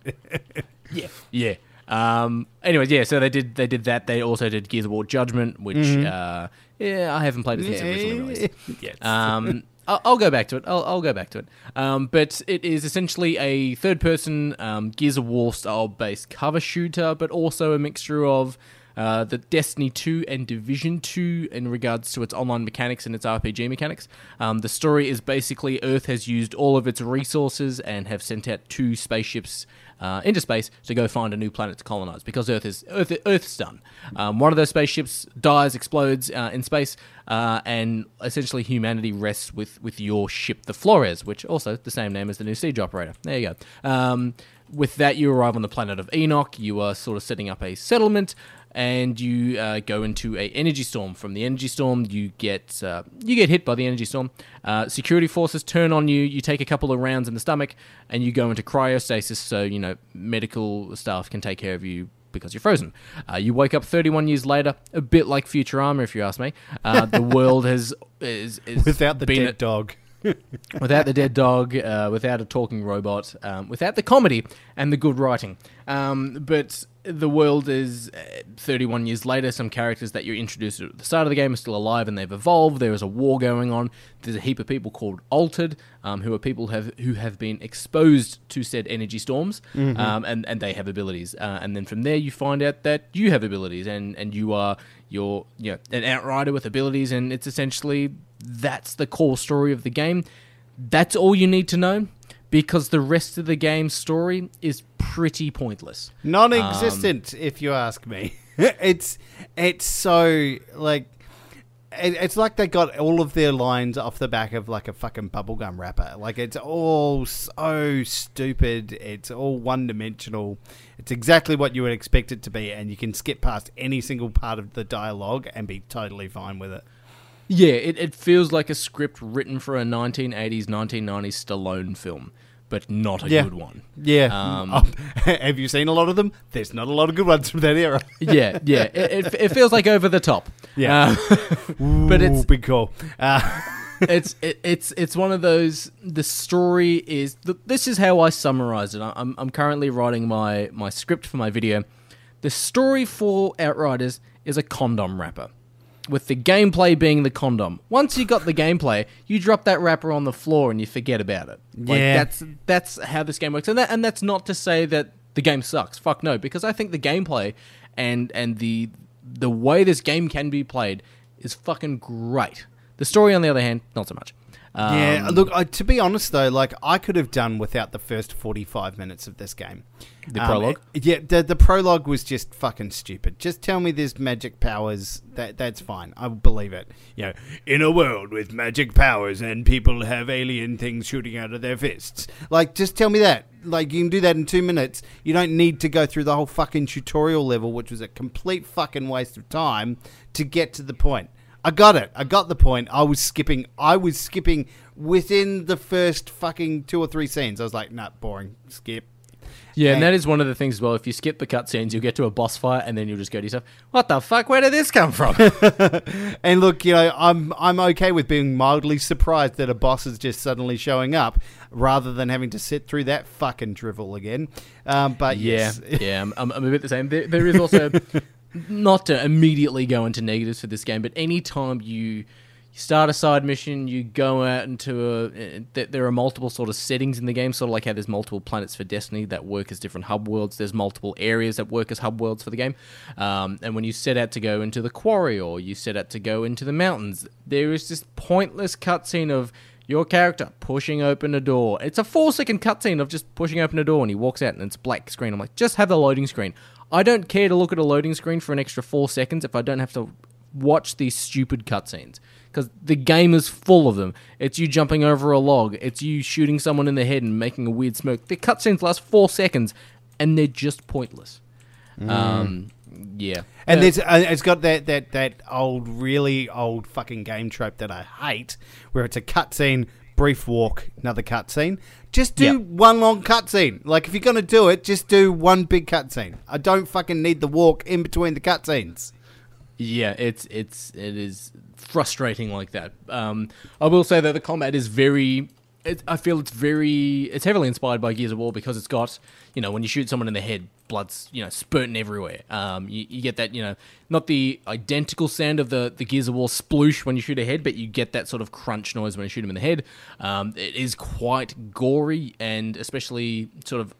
yeah, yeah. Um, anyways, yeah, so they did they did that. They also did Gears of War Judgment, which mm-hmm. uh, yeah, I haven't played it since originally released. yes. Um, I'll, go back to it. I'll, I'll go back to it. Um, but it is essentially a third-person um, Gears of War style-based cover shooter, but also a mixture of uh, the Destiny 2 and Division 2 in regards to its online mechanics and its RPG mechanics. Um, the story is basically Earth has used all of its resources and have sent out two spaceships uh, into space to go find a new planet to colonize because Earth is Earth, Earth's done. Um, one of those spaceships dies, explodes uh, in space, uh, and essentially humanity rests with with your ship, the Flores, which also the same name as the new siege operator. There you go. Um, with that, you arrive on the planet of Enoch. You are sort of setting up a settlement and you uh, go into a energy storm. From the energy storm, you get uh, you get hit by the energy storm. Uh, security forces turn on you. You take a couple of rounds in the stomach, and you go into cryostasis. So you know medical staff can take care of you because you're frozen. Uh, you wake up 31 years later, a bit like Futurama, if you ask me. Uh, the world has is, is without the dead a, dog. without the dead dog, uh, without a talking robot, um, without the comedy and the good writing. Um, but the world is uh, 31 years later. Some characters that you're introduced at the start of the game are still alive and they've evolved. There is a war going on. There's a heap of people called Altered, um, who are people have who have been exposed to said energy storms, mm-hmm. um, and and they have abilities. Uh, and then from there, you find out that you have abilities, and and you are you're you know, an outrider with abilities, and it's essentially that's the core story of the game. That's all you need to know because the rest of the game's story is pretty pointless. Non-existent, um, if you ask me. it's it's so like it, it's like they got all of their lines off the back of like a fucking bubblegum wrapper. Like it's all so stupid. It's all one dimensional. It's exactly what you would expect it to be, and you can skip past any single part of the dialogue and be totally fine with it. Yeah, it, it feels like a script written for a 1980s, 1990s Stallone film, but not a yeah. good one. Yeah. Um, oh, have you seen a lot of them? There's not a lot of good ones from that era. yeah, yeah. It, it, it, feels like over the top. Yeah. Uh, Ooh, but it's big call. Uh, it's it, it's it's one of those. The story is. This is how I summarize it. I'm I'm currently writing my my script for my video. The story for Outriders is a condom wrapper with the gameplay being the condom. Once you got the gameplay, you drop that wrapper on the floor and you forget about it. Like, yeah, that's that's how this game works, and that and that's not to say that the game sucks. Fuck no, because I think the gameplay and and the the way this game can be played is fucking great. The story, on the other hand, not so much. Um, yeah, look. I, to be honest, though, like I could have done without the first forty-five minutes of this game. The Um, prologue? it- yeah, the the prologue was just fucking stupid. Just tell me there's magic powers. That that's fine. I believe it. You know, in a world with magic powers and people have alien things shooting out of their fists. Like, just tell me that. Like, you can do that in two minutes. You don't need to go through the whole fucking tutorial level, which was a complete fucking waste of time to get to the point. I got it. I got the point. I was skipping. I was skipping within the first fucking two or three scenes. I was like, nah, boring. Skip. Yeah, and And- that is one of the things as well. If you skip the cutscenes, you'll get to a boss fight, and then you'll just go to yourself, "What the fuck? Where did this come from?" And look, you know, I'm I'm okay with being mildly surprised that a boss is just suddenly showing up, rather than having to sit through that fucking drivel again. Um, but yeah, yes, yeah, I'm, I'm, a bit the same. There, there is also not to immediately go into negatives for this game, but anytime you you start a side mission, you go out into a. uh, There are multiple sort of settings in the game, sort of like how there's multiple planets for Destiny that work as different hub worlds. There's multiple areas that work as hub worlds for the game. Um, and when you set out to go into the quarry or you set out to go into the mountains, there is this pointless cutscene of your character pushing open a door. It's a four second cutscene of just pushing open a door and he walks out and it's black screen. I'm like, just have the loading screen. I don't care to look at a loading screen for an extra four seconds if I don't have to watch these stupid cutscenes. Because the game is full of them. It's you jumping over a log. It's you shooting someone in the head and making a weird smoke. The cutscenes last four seconds, and they're just pointless. Um, yeah, and Uh, there's uh, it's got that that that old, really old fucking game trope that I hate, where it's a cutscene, brief walk, another cutscene. Just do Yeah. one long cutscene. Like if you're gonna do it, just do one big cutscene. I don't fucking need the walk in between the cutscenes. Yeah, it's it's it is frustrating like that. Um, I will say that the combat is very. It, I feel it's very. It's heavily inspired by Gears of War because it's got you know when you shoot someone in the head, blood's you know spurting everywhere. Um, you, you get that you know not the identical sound of the the Gears of War sploosh when you shoot a head, but you get that sort of crunch noise when you shoot them in the head. Um, it is quite gory and especially sort of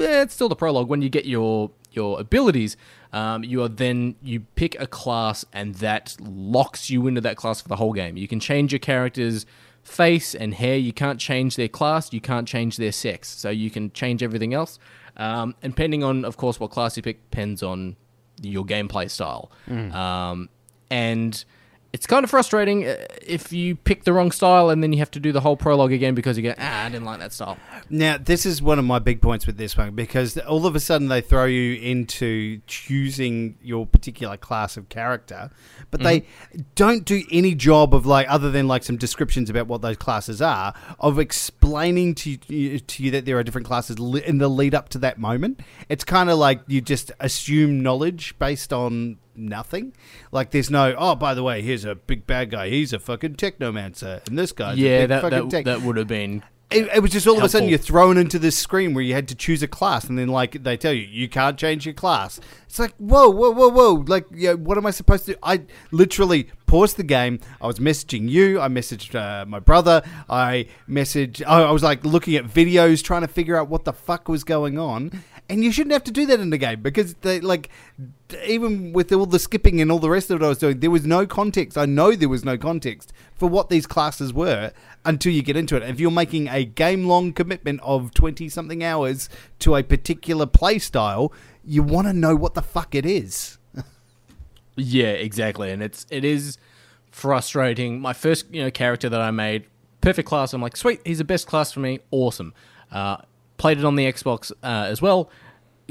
eh, it's still the prologue. When you get your your abilities, um, you are then you pick a class, and that locks you into that class for the whole game. You can change your character's face and hair. You can't change their class. You can't change their sex. So you can change everything else. Um, and depending on, of course, what class you pick, depends on your gameplay style. Um, and it's kind of frustrating uh, if you pick the wrong style and then you have to do the whole prologue again because you go, ah, I didn't like that style. Now, this is one of my big points with this one because all of a sudden they throw you into choosing your particular class of character, but they don't do any job of like, other than like some descriptions about what those classes are, of explaining to you, to you that there are different classes in the lead up to that moment. It's kind of like you just assume knowledge based on nothing. Like, there's no, oh, by the way, here's a big bad guy. He's a fucking technomancer, and this guy's a yeah, big that fucking that, tech- that would have been it, it was just all of a sudden you're thrown into this screen where you had to choose a class, and then like they tell you you can't change your class. It's like whoa, whoa, whoa, whoa! Like, yeah, what am I supposed to? I literally paused the game. I was messaging you. I messaged uh, my brother. I messaged. I, I was like looking at videos, trying to figure out what the fuck was going on. And you shouldn't have to do that in the game because they like even with all the skipping and all the rest of it I was doing, there was no context. I know there was no context for what these classes were until you get into it. If you're making a game long commitment of 20 something hours to a particular play style, you want to know what the fuck it is. Yeah, exactly, and it's it is frustrating. My first you know character that I made, perfect class. I'm like, sweet, he's the best class for me. Awesome. Uh, played it on the Xbox uh, as well.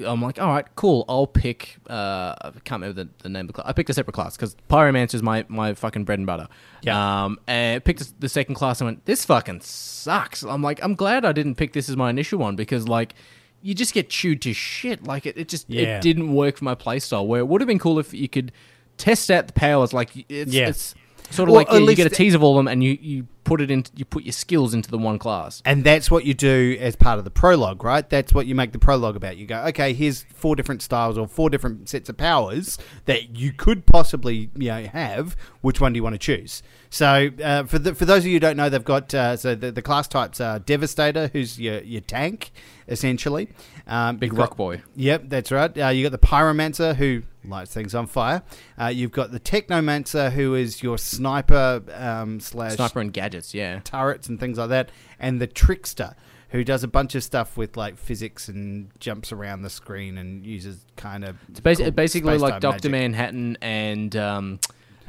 I'm like, all right, cool. I'll pick. Uh, I can't remember the, the name of the class. I picked a separate class because Pyromancer is my, my fucking bread and butter. Yeah. Um, and picked the second class and went, this fucking sucks. I'm like, I'm glad I didn't pick this as my initial one because like, you just get chewed to shit. Like it, it just Yeah. it didn't work for my playstyle. Where it would have been cool if you could test out the powers. Like it's, Yeah. it's sort of Well, like yeah, you get a tease of all of them and you, you put it in. You put your skills into the one class. And that's what you do as part of the prologue, right? That's what you make the prologue about. You go, okay, here's four different styles or four different sets of powers that you could possibly, you know, have. Which one do you want to choose? So uh, for the, for those of you who don't know, they've got uh, so the, the class types are Devastator, who's your your tank essentially. Um, Big rock got- boy. Yep, that's right. Uh, you got the Pyromancer who lights things on fire. Uh, you've got the Technomancer who is your sniper um, slash Sniper and gadgets, yeah. turrets and things like that, and the Trickster who does a bunch of stuff with like physics and jumps around the screen and uses kind of It's basi- cool basically like Doctor. Manhattan and um,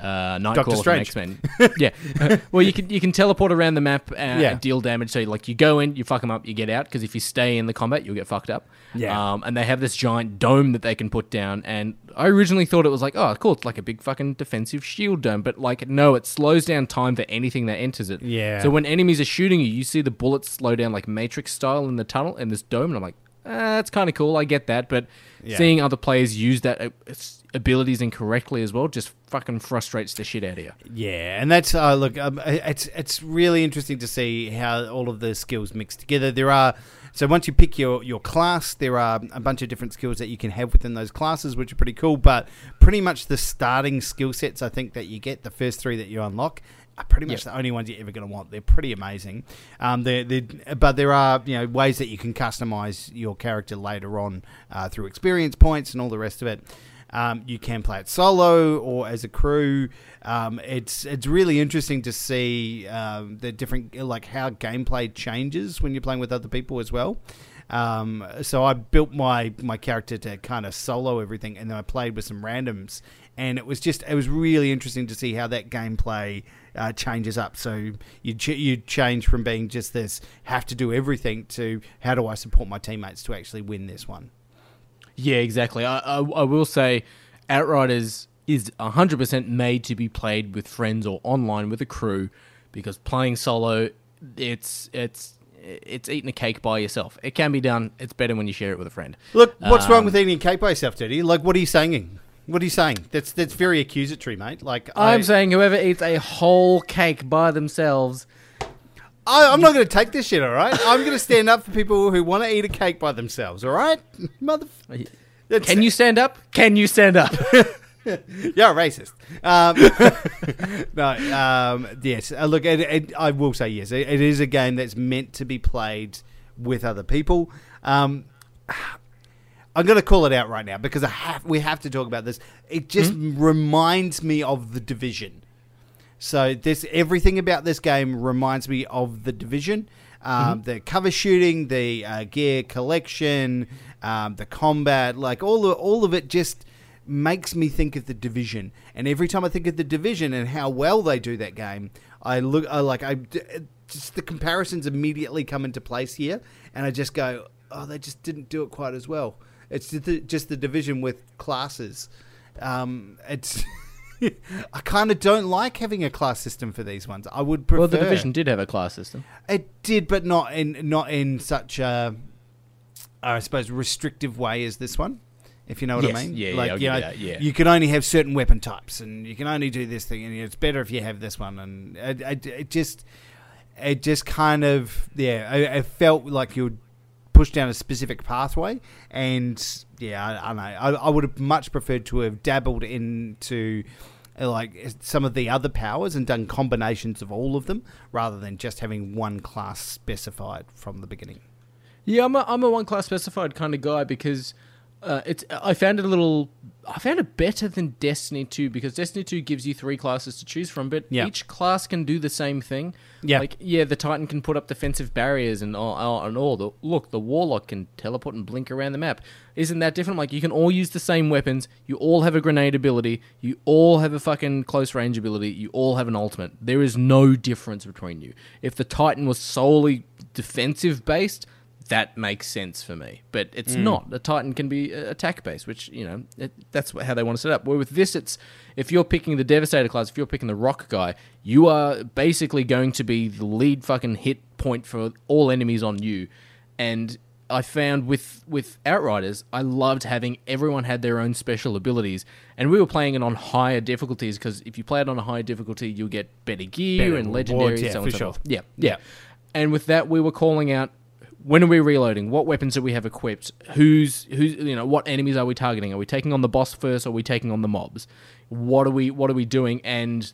uh, Nightcrawler from Strange. X Men. yeah. Uh, well, you can you can teleport around the map uh, Yeah. and deal damage. So like you go in, you fuck them up, you get out. Because if you stay in the combat, you'll get fucked up. Yeah. Um, and they have this giant dome that they can put down. And I originally thought it was like, oh, cool, it's like a big fucking defensive shield dome. But like, no, it slows down time for anything that enters it. Yeah. So when enemies are shooting you, you see the bullets slow down like Matrix style in the tunnel in this dome, and I'm like, ah, that's kind of cool. I get that, but Yeah. seeing other players use that uh, s- abilities incorrectly as well just fucking frustrates the shit out of you. Yeah, and that's uh, look. Um, it's it's really interesting to see how all of the skills mix together. There are so once you pick your your class, there are a bunch of different skills that you can have within those classes, which are pretty cool. But pretty much the starting skill sets, I think that you get the first three that you unlock. Are pretty much Yep. the only ones you're ever going to want. They're pretty amazing, um, they're, they're, but there are you know ways that you can customize your character later on uh, through experience points and all the rest of it. Um, you can play it solo or as a crew. Um, it's it's really interesting to see um, the different like how gameplay changes when you're playing with other people as well. Um, so I built my my character to kind of solo everything, and then I played with some randoms, and it was just it was really interesting to see how that gameplay uh, changes up. So you ch- you change from being just this have to do everything to how do I support my teammates to actually win this one. Yeah, exactly. I, I, I will say Outriders is 100% made to be played with friends or online with a crew because playing solo, it's it's it's eating a cake by yourself. It can be done. It's better when you share it with a friend. Look, what's wrong Um, with eating cake by yourself, Dirty? Like, what are you saying? What are you saying? That's that's very accusatory, mate. Like, I'm I, saying whoever eats a whole cake by themselves I, I'm not going to take this shit. All right, I'm going to stand up for people who want to eat a cake by themselves. All right, mother. That's- Can you stand up? Can you stand up? You're a racist. Um, no, um, yes. Uh, look, it, it, I will say yes. It, it is a game that's meant to be played with other people. Um, I'm going to call it out right now because I have, we have to talk about this. It just reminds me of the division. So this everything about this game reminds me of the division. Um, The cover shooting, the uh, gear collection, um, the combat, like all of, all of it just makes me think of the division. And every time I think of the division and how well they do that game, I look I like I just the comparisons immediately come into place here, and I just go, oh, they just didn't do it quite as well. It's just the, just the division with classes. Um, it's. I kind of don't like having a class system for these ones. I would prefer. well, the division did have a class system. It did, but not in not in such a, uh, I suppose, restrictive way as this one. If you know what Yes. I mean. Yeah, yeah, like I'll you know, yeah. you can only have certain weapon types, and you can only do this thing, and it's better if you have this one. And it, it, it just, it just kind of, yeah, I, I felt like you would push down a specific pathway, and yeah, I, I know. I, I would have much preferred to have dabbled into uh, like some of the other powers and done combinations of all of them rather than just having one class specified from the beginning. Yeah, I'm a, I'm a one class specified kind of guy because uh, it's I found it a little I found it better than Destiny 2 because Destiny 2 gives you three classes to choose from, but Yeah. each class can do the same thing. Yeah. like yeah, the Titan can put up defensive barriers and all, all and all. The, look, the Warlock can teleport and blink around the map. Isn't that different? Like you can all use the same weapons. You all have a grenade ability. You all have a fucking close range ability. You all have an ultimate. There is no difference between you. If the Titan was solely defensive based that makes sense for me. But it's mm. not. The Titan can be attack based, which you know it, that's how they want to set up. Where with this, it's if you're picking the Devastator class, if you're picking the Rock guy, you are basically going to be the lead fucking hit point for all enemies on you. And I found with with Outriders, I loved having everyone had their own special abilities, and we were playing it on higher difficulties because if you play it on a higher difficulty, you'll get better gear Better and legendaries, yeah, so on for and so sure. forth. Yeah, Yeah. yeah. And with that, we were calling out when are we reloading? What weapons do we have equipped? Who's who's you know what enemies are we targeting? Are we taking on the boss first? Or are we taking on the mobs? What are we what are we doing? And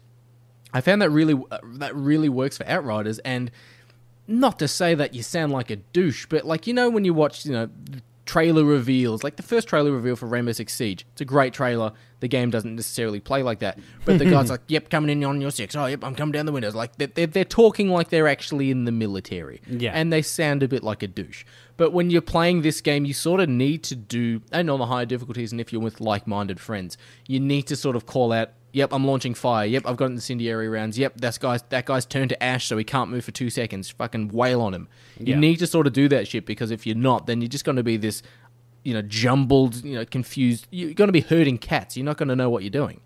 I found that really uh, that really works for Outriders, and not to say that you sound like a douche, but like you know when you watch you know trailer reveals, like the first trailer reveal for Rainbow Six Siege, it's a great trailer. The game doesn't necessarily play like that, but the guy's like, "Yep, coming in on your six. Oh, yep, I'm coming down the windows." Like they're, they're, they're talking like they're actually in the military, Yeah. and they sound a bit like a douche. But when you're playing this game, you sort of need to do, and on the higher difficulties, and if you're with like-minded friends, you need to sort of call out. Yep, I'm launching fire. Yep, I've got incendiary rounds. Yep, that's guy's that guy's turned to ash, so he can't move for two seconds. Fucking wail on him. You Yeah. need to sort of do that shit because if you're not, then you're just going to be this, you know, jumbled, you know, confused. You're going to be herding cats. You're not going to know what you're doing.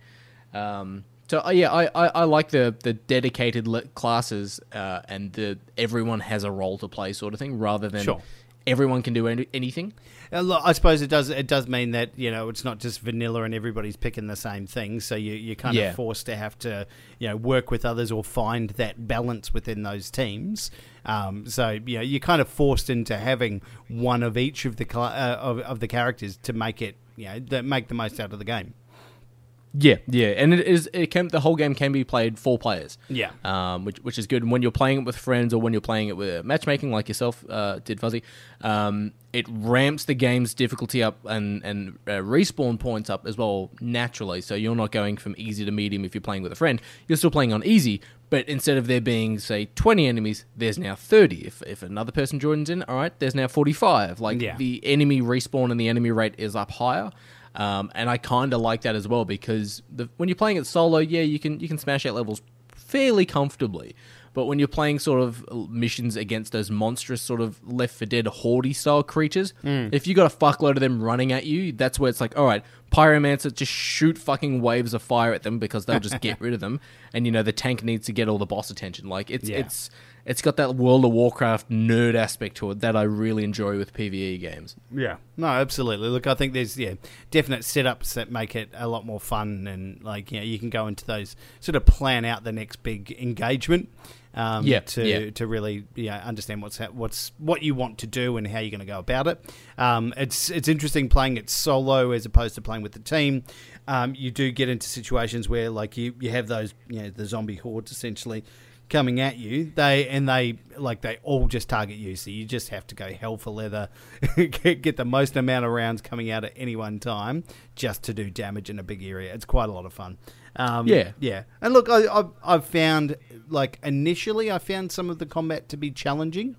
Um, so uh, yeah, I, I, I like the the dedicated classes uh, and the everyone has a role to play sort of thing, rather than Sure. Everyone can do any, anything. Uh, I suppose it does. It does mean that you know it's not just vanilla and everybody's picking the same thing. So you you're kind Yeah. of forced to have to you know work with others or find that balance within those teams. Um, so you know you're kind of forced into having one of each of the uh, of, of the characters to make it you know that make the most out of the game. Yeah, yeah, and it is it can the whole game can be played four players. Yeah. um, which which is good. And when you're playing it with friends or when you're playing it with matchmaking, like yourself uh, did, Fuzzy, um, it ramps the game's difficulty up and and uh, respawn points up as well naturally. So you're not going from easy to medium if you're playing with a friend. You're still playing on easy, but instead of there being say 20 enemies, there's now 30. If if another person joins in, all right, there's now 45. Like Yeah. the enemy respawn and the enemy rate is up higher. Um, and I kind of like that as well because the, when you're playing it solo, yeah, you can you can smash out levels fairly comfortably. But when you're playing sort of missions against those monstrous sort of Left for Dead Horde style creatures, if you got a fuckload of them running at you, that's where it's like, all right, Pyromancer, just shoot fucking waves of fire at them because they'll just get rid of them. And you know the tank needs to get all the boss attention. Like it's Yeah. it's it's got that World of Warcraft nerd aspect to it that I really enjoy with PVE games. Yeah. No, absolutely. Look, I think there's yeah definite setups that make it a lot more fun, and like you know you can go into those sort of plan out the next big engagement. Um, Yeah, To yeah. to really yeah understand what's ha- what's what you want to do and how you're going to go about it. Um, it's it's interesting playing it solo as opposed to playing with the team. Um, you do get into situations where like you you have those you know the zombie hordes essentially coming at you they and they like they all just target you. So you just have to go hell for leather get, get the most amount of rounds coming out at any one time just to do damage in a big area. It's quite a lot of fun. Um, Yeah. yeah. And look I, I've, I've found like initially i found some of the combat to be challenging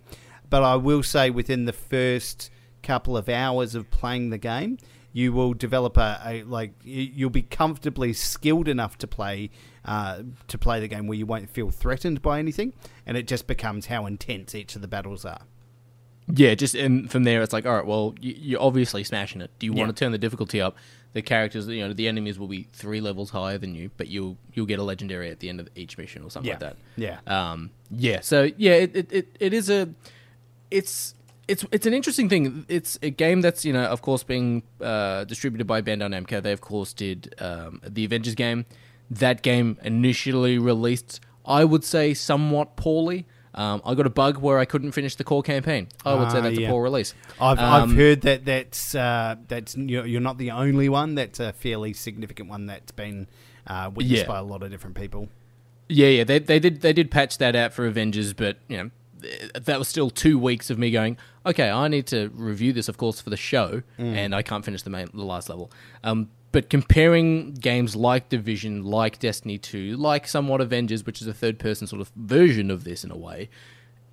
but i will say within the first couple of hours of playing the game you will develop a, a like you- you'll be comfortably skilled enough to play uh, to play the game where you won't feel threatened by anything, and it just becomes how intense each of the battles are. Yeah, just and from there, it's like, all right, well, you, you're obviously smashing it. Do you Yeah. want to turn the difficulty up? The characters, you know, the enemies will be three levels higher than you, but you'll you'll get a legendary at the end of each mission or something like that. yeah, Um, yeah. So yeah, it, it, it, it is a, it's it's it's an interesting thing. It's a game that's you know of course being uh, distributed by Bandai Namco. They of course did um, the Avengers game. That game initially released, I would say, somewhat poorly. Um, I got a bug where I couldn't finish the core campaign. I would say Ah, that's yeah. a poor release. I've, Um, I've heard that that's uh, that's you're, not the only one. That's a fairly significant one that's been uh, witnessed Yeah. by a lot of different people. Yeah, yeah, they they did they did patch that out for Avengers, but you know that was still two weeks of me going. Okay, I need to review this, of course, for the show, and I can't finish the main the last level. Um, but comparing games like Division, like Destiny Two, like somewhat Avengers, which is a third person sort of version of this in a way,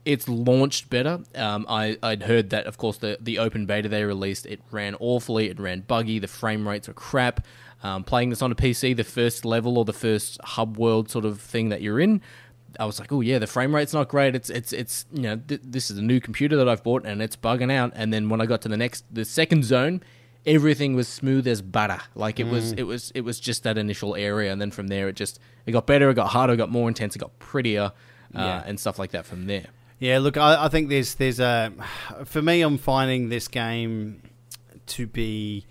it's launched better. Um, I, I'd heard that, of course, the, the open beta they released, it ran awfully, it ran buggy, the frame rates were crap. Um, playing this on a PC, the first level or the first hub world sort of thing that you're in, I was like, oh yeah, the frame rate's not great. It's it's it's you know th- this is a new computer that I've bought and it's bugging out. And then when I got to the next the second zone, everything was smooth as butter. Like it was it was it was just that initial area, and then from there it just it got better, it got harder, it got more intense, it got prettier, uh, Yeah. and stuff like that from there. Yeah, look, I, I think there's there's a for me, I'm finding this game to be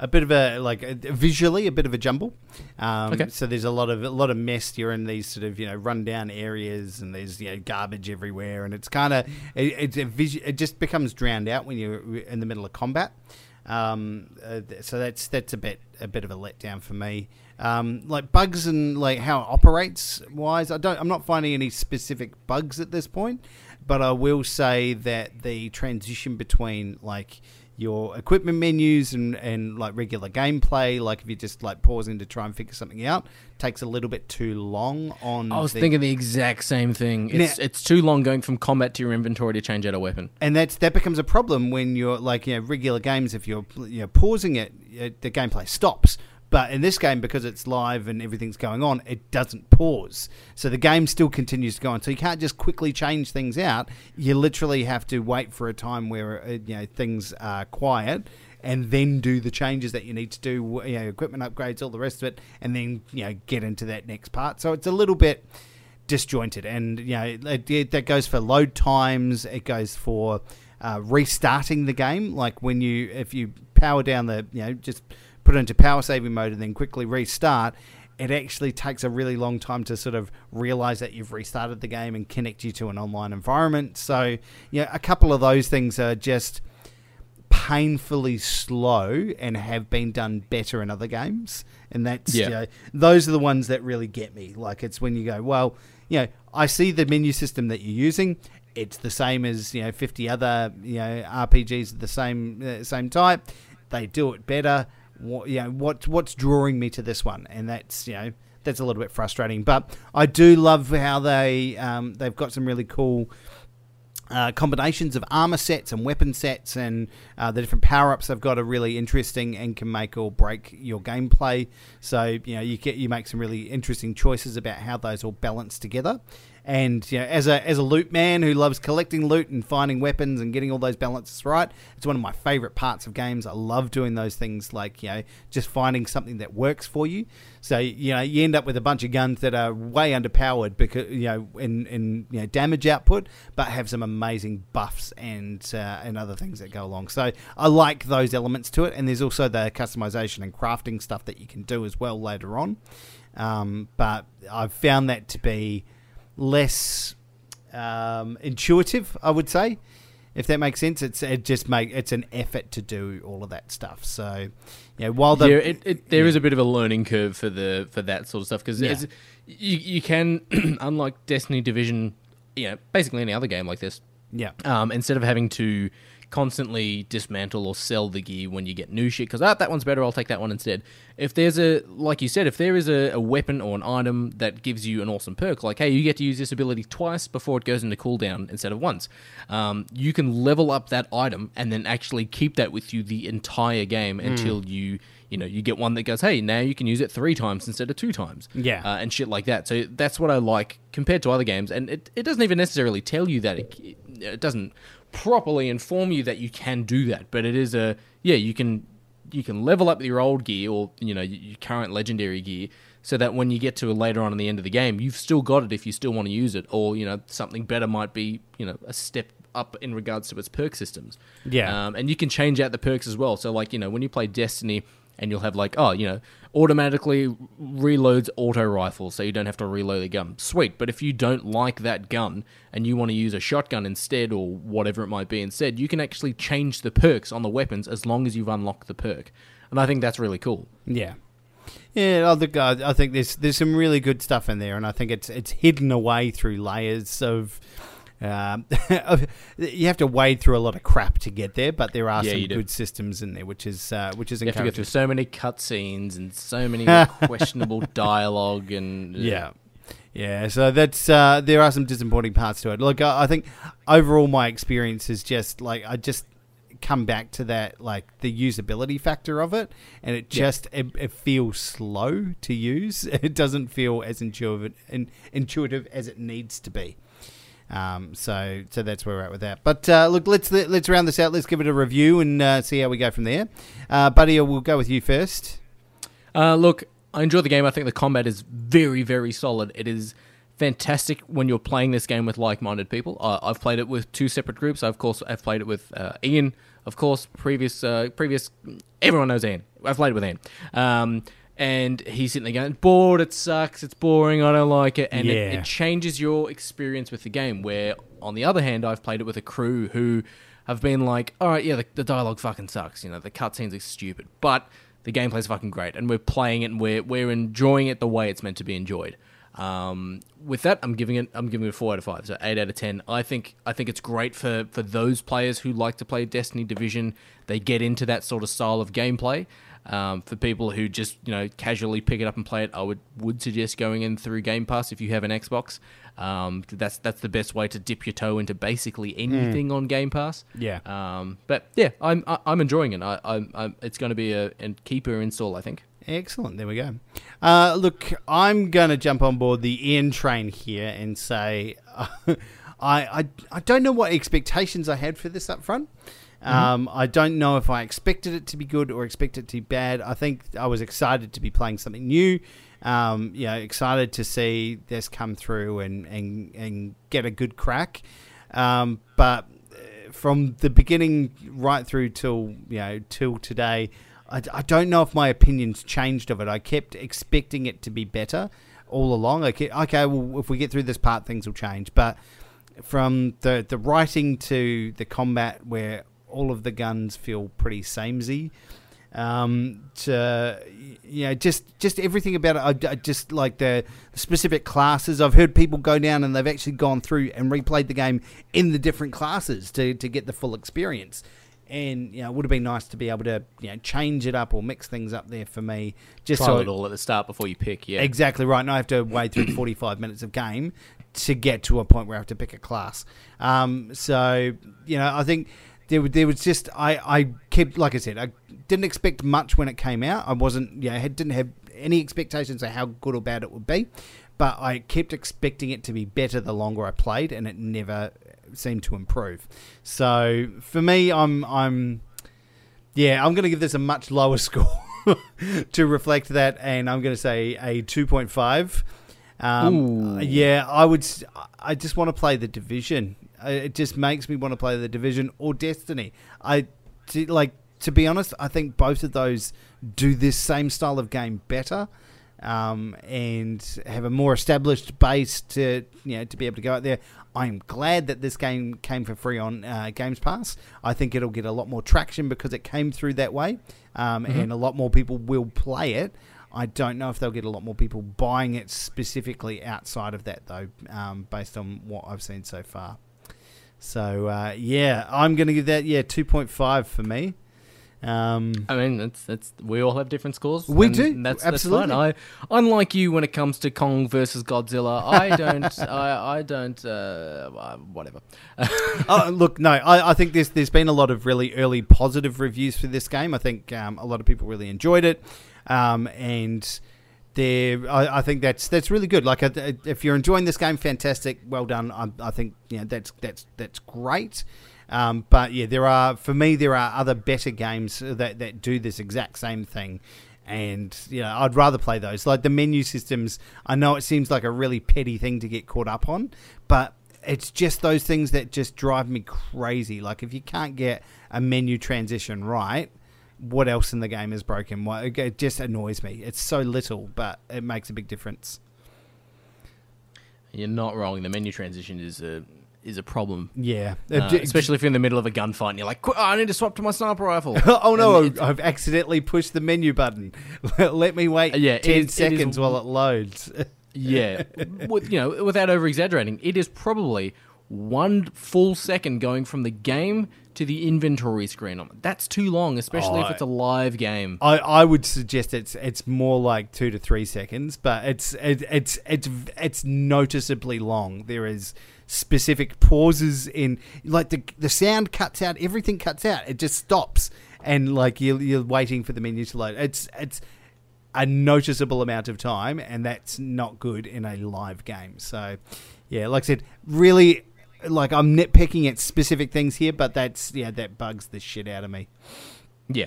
a bit of a like a, visually a bit of a jumble. Um, Okay. So there's a lot of a lot of mess. You're in these sort of you know rundown areas, and there's you know garbage everywhere, and it's kind of it, it's a vis- it just becomes drowned out when you're in the middle of combat. Um, uh, so that's that's a bit a bit of a letdown for me. Um, like bugs and like how it operates wise, I don't. I'm not finding any specific bugs at this point, but I will say that the transition between like your equipment menus and, and like regular gameplay, like if you're just like pausing to try and figure something out, takes a little bit too long on. I was the- thinking the exact same thing. It's Now- it's too long going from combat to your inventory to change out a weapon. and that's that becomes a problem when you're like you know regular games if you're you know pausing it the gameplay stops but in this game because it's live and everything's going on it doesn't pause so the game still continues to go on so you can't just quickly change things out you literally have to wait for a time where uh, you know things are quiet and then do the changes that you need to do you know equipment upgrades all the rest of it and then you know get into that next part so it's a little bit disjointed, and you know it, it- that goes for load times. It goes for uh, restarting the game. Like when you if you power down the you know just put it into power saving mode and then quickly restart. It actually takes a really long time to sort of realize that you've restarted the game and connect you to an online environment. So, you know, a couple of those things are just painfully slow and have been done better in other games. And that's Yeah. you know, those are the ones that really get me. Like it's when you go, well, you know, I see the menu system that you're using. It's the same as you know 50 other you know RPGs of the same uh, same type. They do it better. What you know what what's drawing me to this one, and that's you know that's a little bit frustrating. But I do love how they um, they've got some really cool uh, combinations of armor sets and weapon sets and uh, the different power ups they've got are really interesting and can make or break your gameplay. So you know you get you make some really interesting choices about how those all balance together. And you know, as a as a loot man who loves collecting loot and finding weapons and getting all those balances right, it's one of my favorite parts of games. I love doing those things, like you know, just finding something that works for you. So you know, you end up with a bunch of guns that are way underpowered because you know in in you know damage output, but have some amazing buffs and uh, and other things that go along. So I like those elements to it, and there's also the customization and crafting stuff that you can do as well later on. Um, but I've found that to be less um, intuitive, I would say. If that makes sense, it's it just make it's an effort to do all of that stuff. So, you know, while the yeah, it, it, there is a bit of a learning curve for the for that sort of stuff because Yeah. you you can unlike Destiny Division, you know, basically any other game like this, yeah, um, instead of having to constantly dismantle or sell the gear when you get new shit because ah, that one's better i'll take that one instead. If there's a like you said if there is a, a weapon or an item that gives you an awesome perk like hey you get to use this ability twice before it goes into cooldown instead of once. Um, you can level up that item and then actually keep that with you the entire game until you you know you get one that goes hey now you can use it three times instead of two times Yeah. uh, and shit like that. So that's what i like compared to other games and it, it doesn't even necessarily tell you that it, it doesn't properly inform you that you can do that but it is a yeah you can you can level up your old gear or you know your current legendary gear so that when you get to later on in the end of the game you've still got it if you still want to use it or you know something better might be you know a step up in regards to its perk systems Yeah. um, and you can change out the perks as well so like you know when you play destiny and you'll have like oh you know automatically reloads auto rifle so you don't have to reload the gun sweet but if you don't like that gun and you want to use a shotgun instead or whatever it might be instead you can actually change the perks on the weapons as long as you've unlocked the perk and i think that's really cool yeah. Yeah, I think uh, I think there's there's some really good stuff in there, and I think it's it's hidden away through layers of. Um, you have to wade through a lot of crap to get there, but there are Yeah, some do. good systems in there, which is uh, which is you have to go through so many cutscenes and so many questionable dialogue and Yeah. Yeah, so that's uh, there are some disappointing parts to it. Look, I, I think overall my experience is just like I just come back to that like the usability factor of it, and it Yeah. just it, it feels slow to use. It doesn't feel as intuitive in, intuitive as it needs to be. Um, so so that's where we're at with that. But uh, look, let's let's round this out. Let's give it a review and uh, see how we go from there. Uh, Buddy, we'll go with you first. Uh, look, I enjoy the game. I think the combat is very, very solid. It is fantastic when you're playing this game with like-minded people. I've played it with two separate groups. Of course, I've played it with uh, Ian. Of course, previous, uh, previous, everyone knows Ian. I've played it with Ian. Um, and he's sitting there going, bored, it sucks, it's boring, I don't like it. And it, Yeah. it changes your experience with the game. Where, on the other hand, I've played it with a crew who have been like, all right, yeah, the, the dialogue fucking sucks. You know, the cutscenes are stupid, but the gameplay's fucking great, and we're playing it and we're we're enjoying it the way it's meant to be enjoyed. Um, with that, I'm giving it I'm giving it a four out of five, so eight out of ten. I think I think it's great for for those players who like to play Destiny Division. They get into that sort of style of gameplay. Um, for people who just you know casually pick it up and play it, I would would suggest going in through Game Pass if you have an Xbox. Um, that's that's the best way to dip your toe into basically anything on Game Pass. Yeah. Um, but yeah, I'm I, I'm enjoying it. I, I'm, I'm it's going to be a, a keeper install, I think. Excellent. There we go. Uh, look, I'm going to jump on board the Ian train here and say I, I I don't know what expectations I had for this up front. Um, I don't know if I expected it to be good or expected it to be bad. I think I was excited to be playing something new. Um, you know, excited to see this come through and, and, and get a good crack. Um, but uh, from the beginning right through till you know till today, I, I don't know if my opinions changed of it. I kept expecting it to be better all along. Kept, okay, well, if we get through this part, things will change. But from the the writing to the combat, where all of the guns feel pretty samey, um, to you know, just just everything about it. I, I just like the specific classes. I've heard people go down and they've actually gone through and replayed the game in the different classes to to get the full experience. And you know, it would have been nice to be able to you know change it up or mix things up there for me. Just Trial so it all at the start before you pick. Yeah, Exactly right. And I have to wade through 45 minutes of game to get to a point where I have to pick a class. Um, so, you know, I think there, there was just, I, I kept, like I said, I didn't expect much when it came out. I wasn't, you know, had, didn't have any expectations of how good or bad it would be. But I kept expecting it to be better the longer I played, and it never seemed to improve. So for me, I'm, I'm, yeah, I'm going to give this a much lower score to reflect that, and I'm going to say a 2.5. Um, yeah, I would. I just want to play the division. It just makes me want to play the division or Destiny. I to- like to be honest. I think both of those do this same style of game better, um, and have a more established base to you know to be able to go out there. I'm glad that this game came for free on uh, Games Pass. I think it'll get a lot more traction because it came through that way, um, and a lot more people will play it. I don't know if they'll get a lot more people buying it specifically outside of that, though, um, based on what I've seen so far. So uh, yeah, I'm going to give that yeah 2.5 for me. Um, I mean, that's that's we all have different scores. We do, That's absolutely. That's fine. I, unlike you, when it comes to Kong versus Godzilla, I don't. I I don't. Uh, uh, whatever. oh, look, no, I, I think there's there's been a lot of really early positive reviews for this game. I think um, a lot of people really enjoyed it, um, and there, I, I think that's that's really good. Like, if you're enjoying this game, fantastic, well done. I, I think you know that's that's that's great. Um, but yeah, there are for me there are other better games that that do this exact same thing. And you know, I'd rather play those. Like the menu systems, I know it seems like a really petty thing to get caught up on, but it's just those things that just drive me crazy. Like if you can't get a menu transition right, what else in the game is broken? Why it just annoys me. It's so little, but it makes a big difference. You're not wrong. The menu transition is a is a problem. Yeah, Uh, especially if you're in the middle of a gunfight and you're like, "Qu- oh, I need to swap to my sniper rifle. oh no, And I've accidentally pushed the menu button. Let me wait yeah, it- ten it is- seconds while it loads. Yeah, with, you know, without over exaggerating, it is probably one full second going from the game to the inventory screen. That's too long, especially if Oh, it's a live game. I, I would suggest it's it's more like two to three seconds, but it's it, it's it's it's noticeably long. There is specific pauses in like the the sound cuts out, everything cuts out. It just stops, and like you you're waiting for the menu to load. It's it's a noticeable amount of time, and that's not good in a live game. So, yeah, like I said, really, like I'm nitpicking at specific things here, but that's yeah, that bugs the shit out of me. Yeah,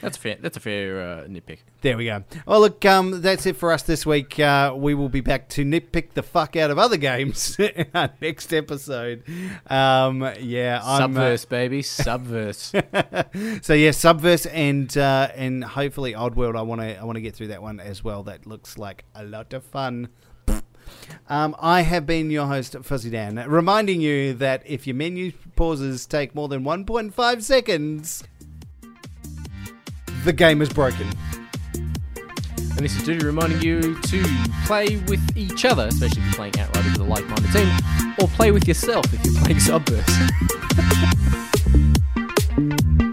that's fair. That's a fair uh, nitpick. There we go. Well, look, um, that's it for us this week. Uh, we will be back to nitpick the fuck out of other games in our next episode. Um, yeah, I'm, uh, Subverse, baby, subverse. so yeah, Subverse and uh, and hopefully Oddworld. I want to I want to get through that one as well. That looks like a lot of fun. Um, I have been your host, Fuzzy Dan, reminding you that if your menu pauses take more than 1.5 seconds, the game is broken. And this is Duty reminding you to play with each other, especially if you're playing Outriders with a like-minded team, or play with yourself if you're playing Subverse.